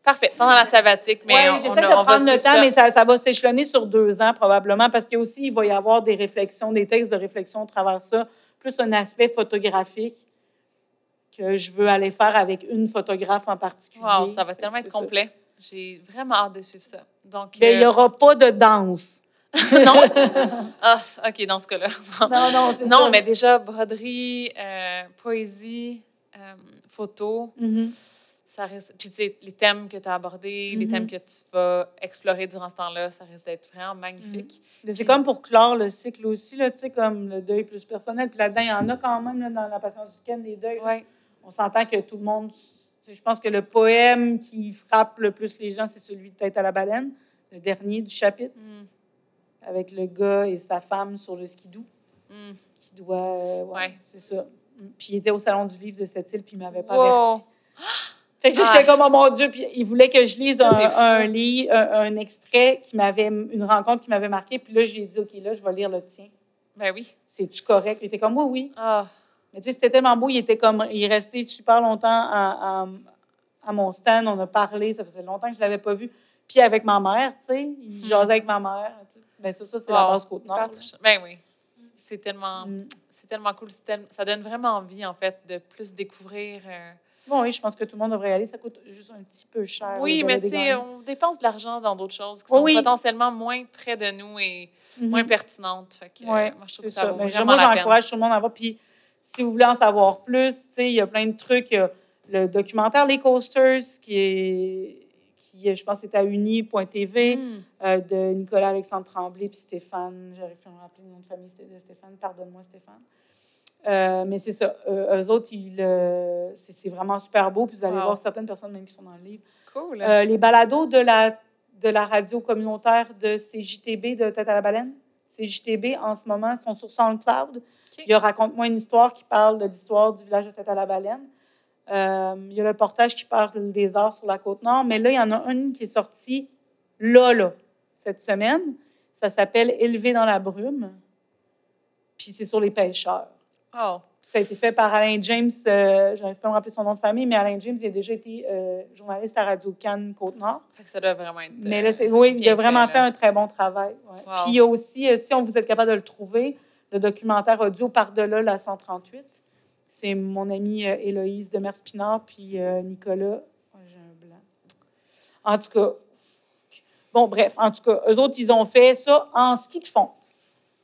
[SPEAKER 1] Parfait. Pendant la sabbatique, mais
[SPEAKER 2] Oui,
[SPEAKER 1] on,
[SPEAKER 2] j'essaie de
[SPEAKER 1] va
[SPEAKER 2] prendre le temps,
[SPEAKER 1] ça.
[SPEAKER 2] mais ça, ça va s'échelonner sur deux ans probablement, parce qu'il aussi, il va y avoir des réflexions, des textes de réflexion à travers ça, plus un aspect photographique que je veux aller faire avec une photographe en particulier.
[SPEAKER 1] Wow, ça va tellement être
[SPEAKER 2] ça.
[SPEAKER 1] complet. J'ai vraiment hâte de suivre ça. Donc,
[SPEAKER 2] Mais il n'y
[SPEAKER 1] euh,
[SPEAKER 2] aura pas de danse.
[SPEAKER 1] non? Ah, OK, dans ce cas-là.
[SPEAKER 2] Non, non, c'est
[SPEAKER 1] Non,
[SPEAKER 2] ça.
[SPEAKER 1] mais déjà, broderie, euh, poésie, euh, photo,
[SPEAKER 2] Mhm.
[SPEAKER 1] Ça risque... Puis, tu sais, les thèmes que tu as abordés, les
[SPEAKER 2] Mhm.
[SPEAKER 1] thèmes que tu vas explorer durant ce temps-là, ça risque d'être vraiment magnifique.
[SPEAKER 2] Mais C'est comme pour clore le cycle aussi, là, tu sais, comme le deuil plus personnel. Puis là-dedans, il y en a quand même là, dans la patience du week-end, des deuils.
[SPEAKER 1] Ouais.
[SPEAKER 2] On s'entend que tout le monde. Je pense que le poème qui frappe le plus les gens, c'est celui de Tête à la baleine, le dernier du chapitre,
[SPEAKER 1] Mm,
[SPEAKER 2] avec le gars et sa femme sur le skidoo,
[SPEAKER 1] mm.
[SPEAKER 2] qui doit. euh, ouais,
[SPEAKER 1] Ouais.
[SPEAKER 2] c'est ça. Puis il était au salon du livre de cette île, puis il m'avait pas
[SPEAKER 1] Wow.
[SPEAKER 2] averti. Fait que
[SPEAKER 1] Ah.
[SPEAKER 2] j'étais comme, oh mon Dieu, puis il voulait que je lise un, un lit, un, un extrait qui m'avait, une rencontre qui m'avait marqué, puis là, j'ai dit, OK, là, je vais lire le tien.
[SPEAKER 1] Ben oui.
[SPEAKER 2] C'est-tu correct? Il était comme, oui, oui.
[SPEAKER 1] Ah,
[SPEAKER 2] Mais tu sais, c'était tellement beau. Il était comme, il est resté super longtemps à, à- à mon stand. On a parlé. Ça faisait longtemps que je l'avais pas vu. Puis avec ma mère, tu sais, il
[SPEAKER 1] Hmm.
[SPEAKER 2] jasait avec ma mère. tu sais. Ben ça, ça c'est la base côte nord.
[SPEAKER 1] hyper touchant. Ben oui. C'est tellement,
[SPEAKER 2] Mm.
[SPEAKER 1] c'est tellement cool. Ça donne vraiment envie, en fait, de plus découvrir. euh,
[SPEAKER 2] Bon, oui, je pense que tout le monde devrait y aller. Ça coûte juste un petit peu cher.
[SPEAKER 1] Oui, mais tu sais, on dépense de l'argent dans d'autres choses qui
[SPEAKER 2] Oui,
[SPEAKER 1] sont
[SPEAKER 2] oui.
[SPEAKER 1] potentiellement moins près de nous et
[SPEAKER 2] Mhm.
[SPEAKER 1] moins pertinentes. Fait que, euh,
[SPEAKER 2] Ouais,
[SPEAKER 1] moi, je trouve que ça,
[SPEAKER 2] ça.
[SPEAKER 1] vaut
[SPEAKER 2] Ben,
[SPEAKER 1] vraiment
[SPEAKER 2] moi, j'encourage tout le monde à voir. Puis, si vous voulez en savoir plus, tu sais, il y a plein de trucs. Il y a le documentaire Les Coasters, qui est, qui je pense, c'est à uni.tv.
[SPEAKER 1] Mm.
[SPEAKER 2] euh, de Nicolas Alexandre Tremblay puis Stéphane. J'arrive plus à me rappeler le nom de famille c'était de Stéphane. Pardonne-moi, Stéphane. Euh, mais c'est ça. Euh, eux autres, ils, euh, c'est, c'est vraiment super beau. Puis vous allez
[SPEAKER 1] Wow.
[SPEAKER 2] voir certaines personnes même qui sont dans le livre.
[SPEAKER 1] Cool.
[SPEAKER 2] Euh, les balados de la, de la radio communautaire de CJTB de Tête à la baleine. CJTB, en ce moment, sont sur SoundCloud. Il y a Raconte-moi une histoire qui parle de l'histoire du village de Tête à la baleine. Il y a le portage qui parle des arts sur la côte nord. Mais là, il y en a une qui est sortie là, là, cette semaine. Ça s'appelle Élevé dans la brume. Puis c'est sur les pêcheurs.
[SPEAKER 1] Oh,
[SPEAKER 2] Ça a été fait par Alain James. Euh, J'arrive pas à me rappeler son nom de famille, mais Alain James, il a déjà été euh, journaliste à Radio Cannes Côte-Nord.
[SPEAKER 1] ça doit vraiment être.
[SPEAKER 2] Mais
[SPEAKER 1] euh,
[SPEAKER 2] là, oui, il a vraiment
[SPEAKER 1] fait,
[SPEAKER 2] un très bon travail. ouais.
[SPEAKER 1] Wow.
[SPEAKER 2] Puis il y a aussi, euh, si on vous êtes capable de le trouver, le documentaire audio Par-delà la 138. C'est mon amie Héloïse de Merspinard, puis Nicolas. Oh, j'ai un blanc. En tout cas, bon, bref, en tout cas, eux autres, ils ont fait ça en ski de fond.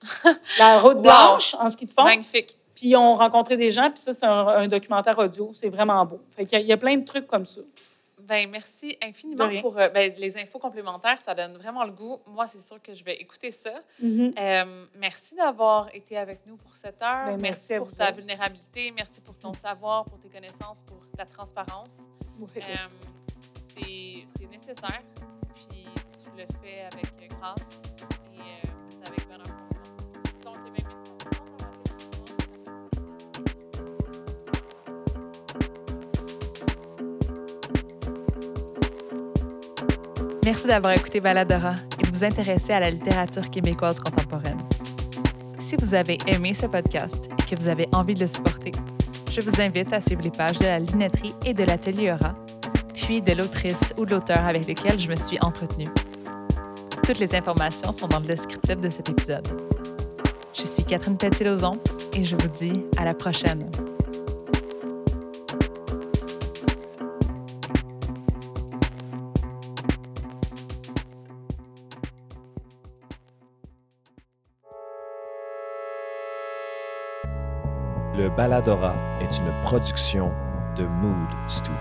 [SPEAKER 2] La route
[SPEAKER 1] Wow.
[SPEAKER 2] blanche en ski de fond.
[SPEAKER 1] Magnifique.
[SPEAKER 2] Puis ils ont rencontré des gens, puis ça, c'est un, un documentaire audio. C'est vraiment beau. Fait qu'il y a- il y a plein de trucs comme ça.
[SPEAKER 1] Ben, merci infiniment pour euh, ben, les infos complémentaires. Ça donne vraiment le goût. Moi, c'est sûr que je vais écouter ça.
[SPEAKER 2] Mhm.
[SPEAKER 1] Euh, merci d'avoir été avec nous pour cette heure.
[SPEAKER 2] Ben, merci
[SPEAKER 1] pour ta vulnérabilité. Merci pour ton savoir, pour tes connaissances, pour ta transparence.
[SPEAKER 2] Oui.
[SPEAKER 1] Euh, c'est c'est nécessaire. Puis tu le fais avec grâce et euh, avec bonheur. Merci d'avoir
[SPEAKER 3] écouté Baladora et de vous intéresser à la littérature québécoise contemporaine. Si vous avez aimé ce podcast et que vous avez envie de le supporter, je vous invite à suivre les pages de la lunetterie et de l'atelier Aura, puis de l'autrice ou de l'auteur avec lequel je me suis entretenue.
[SPEAKER 1] Toutes les informations sont dans le descriptif de cet épisode. Je suis Catherine Petit-Lauzon et je vous dis à la prochaine.
[SPEAKER 4] Baladora est une production de Mood Studio.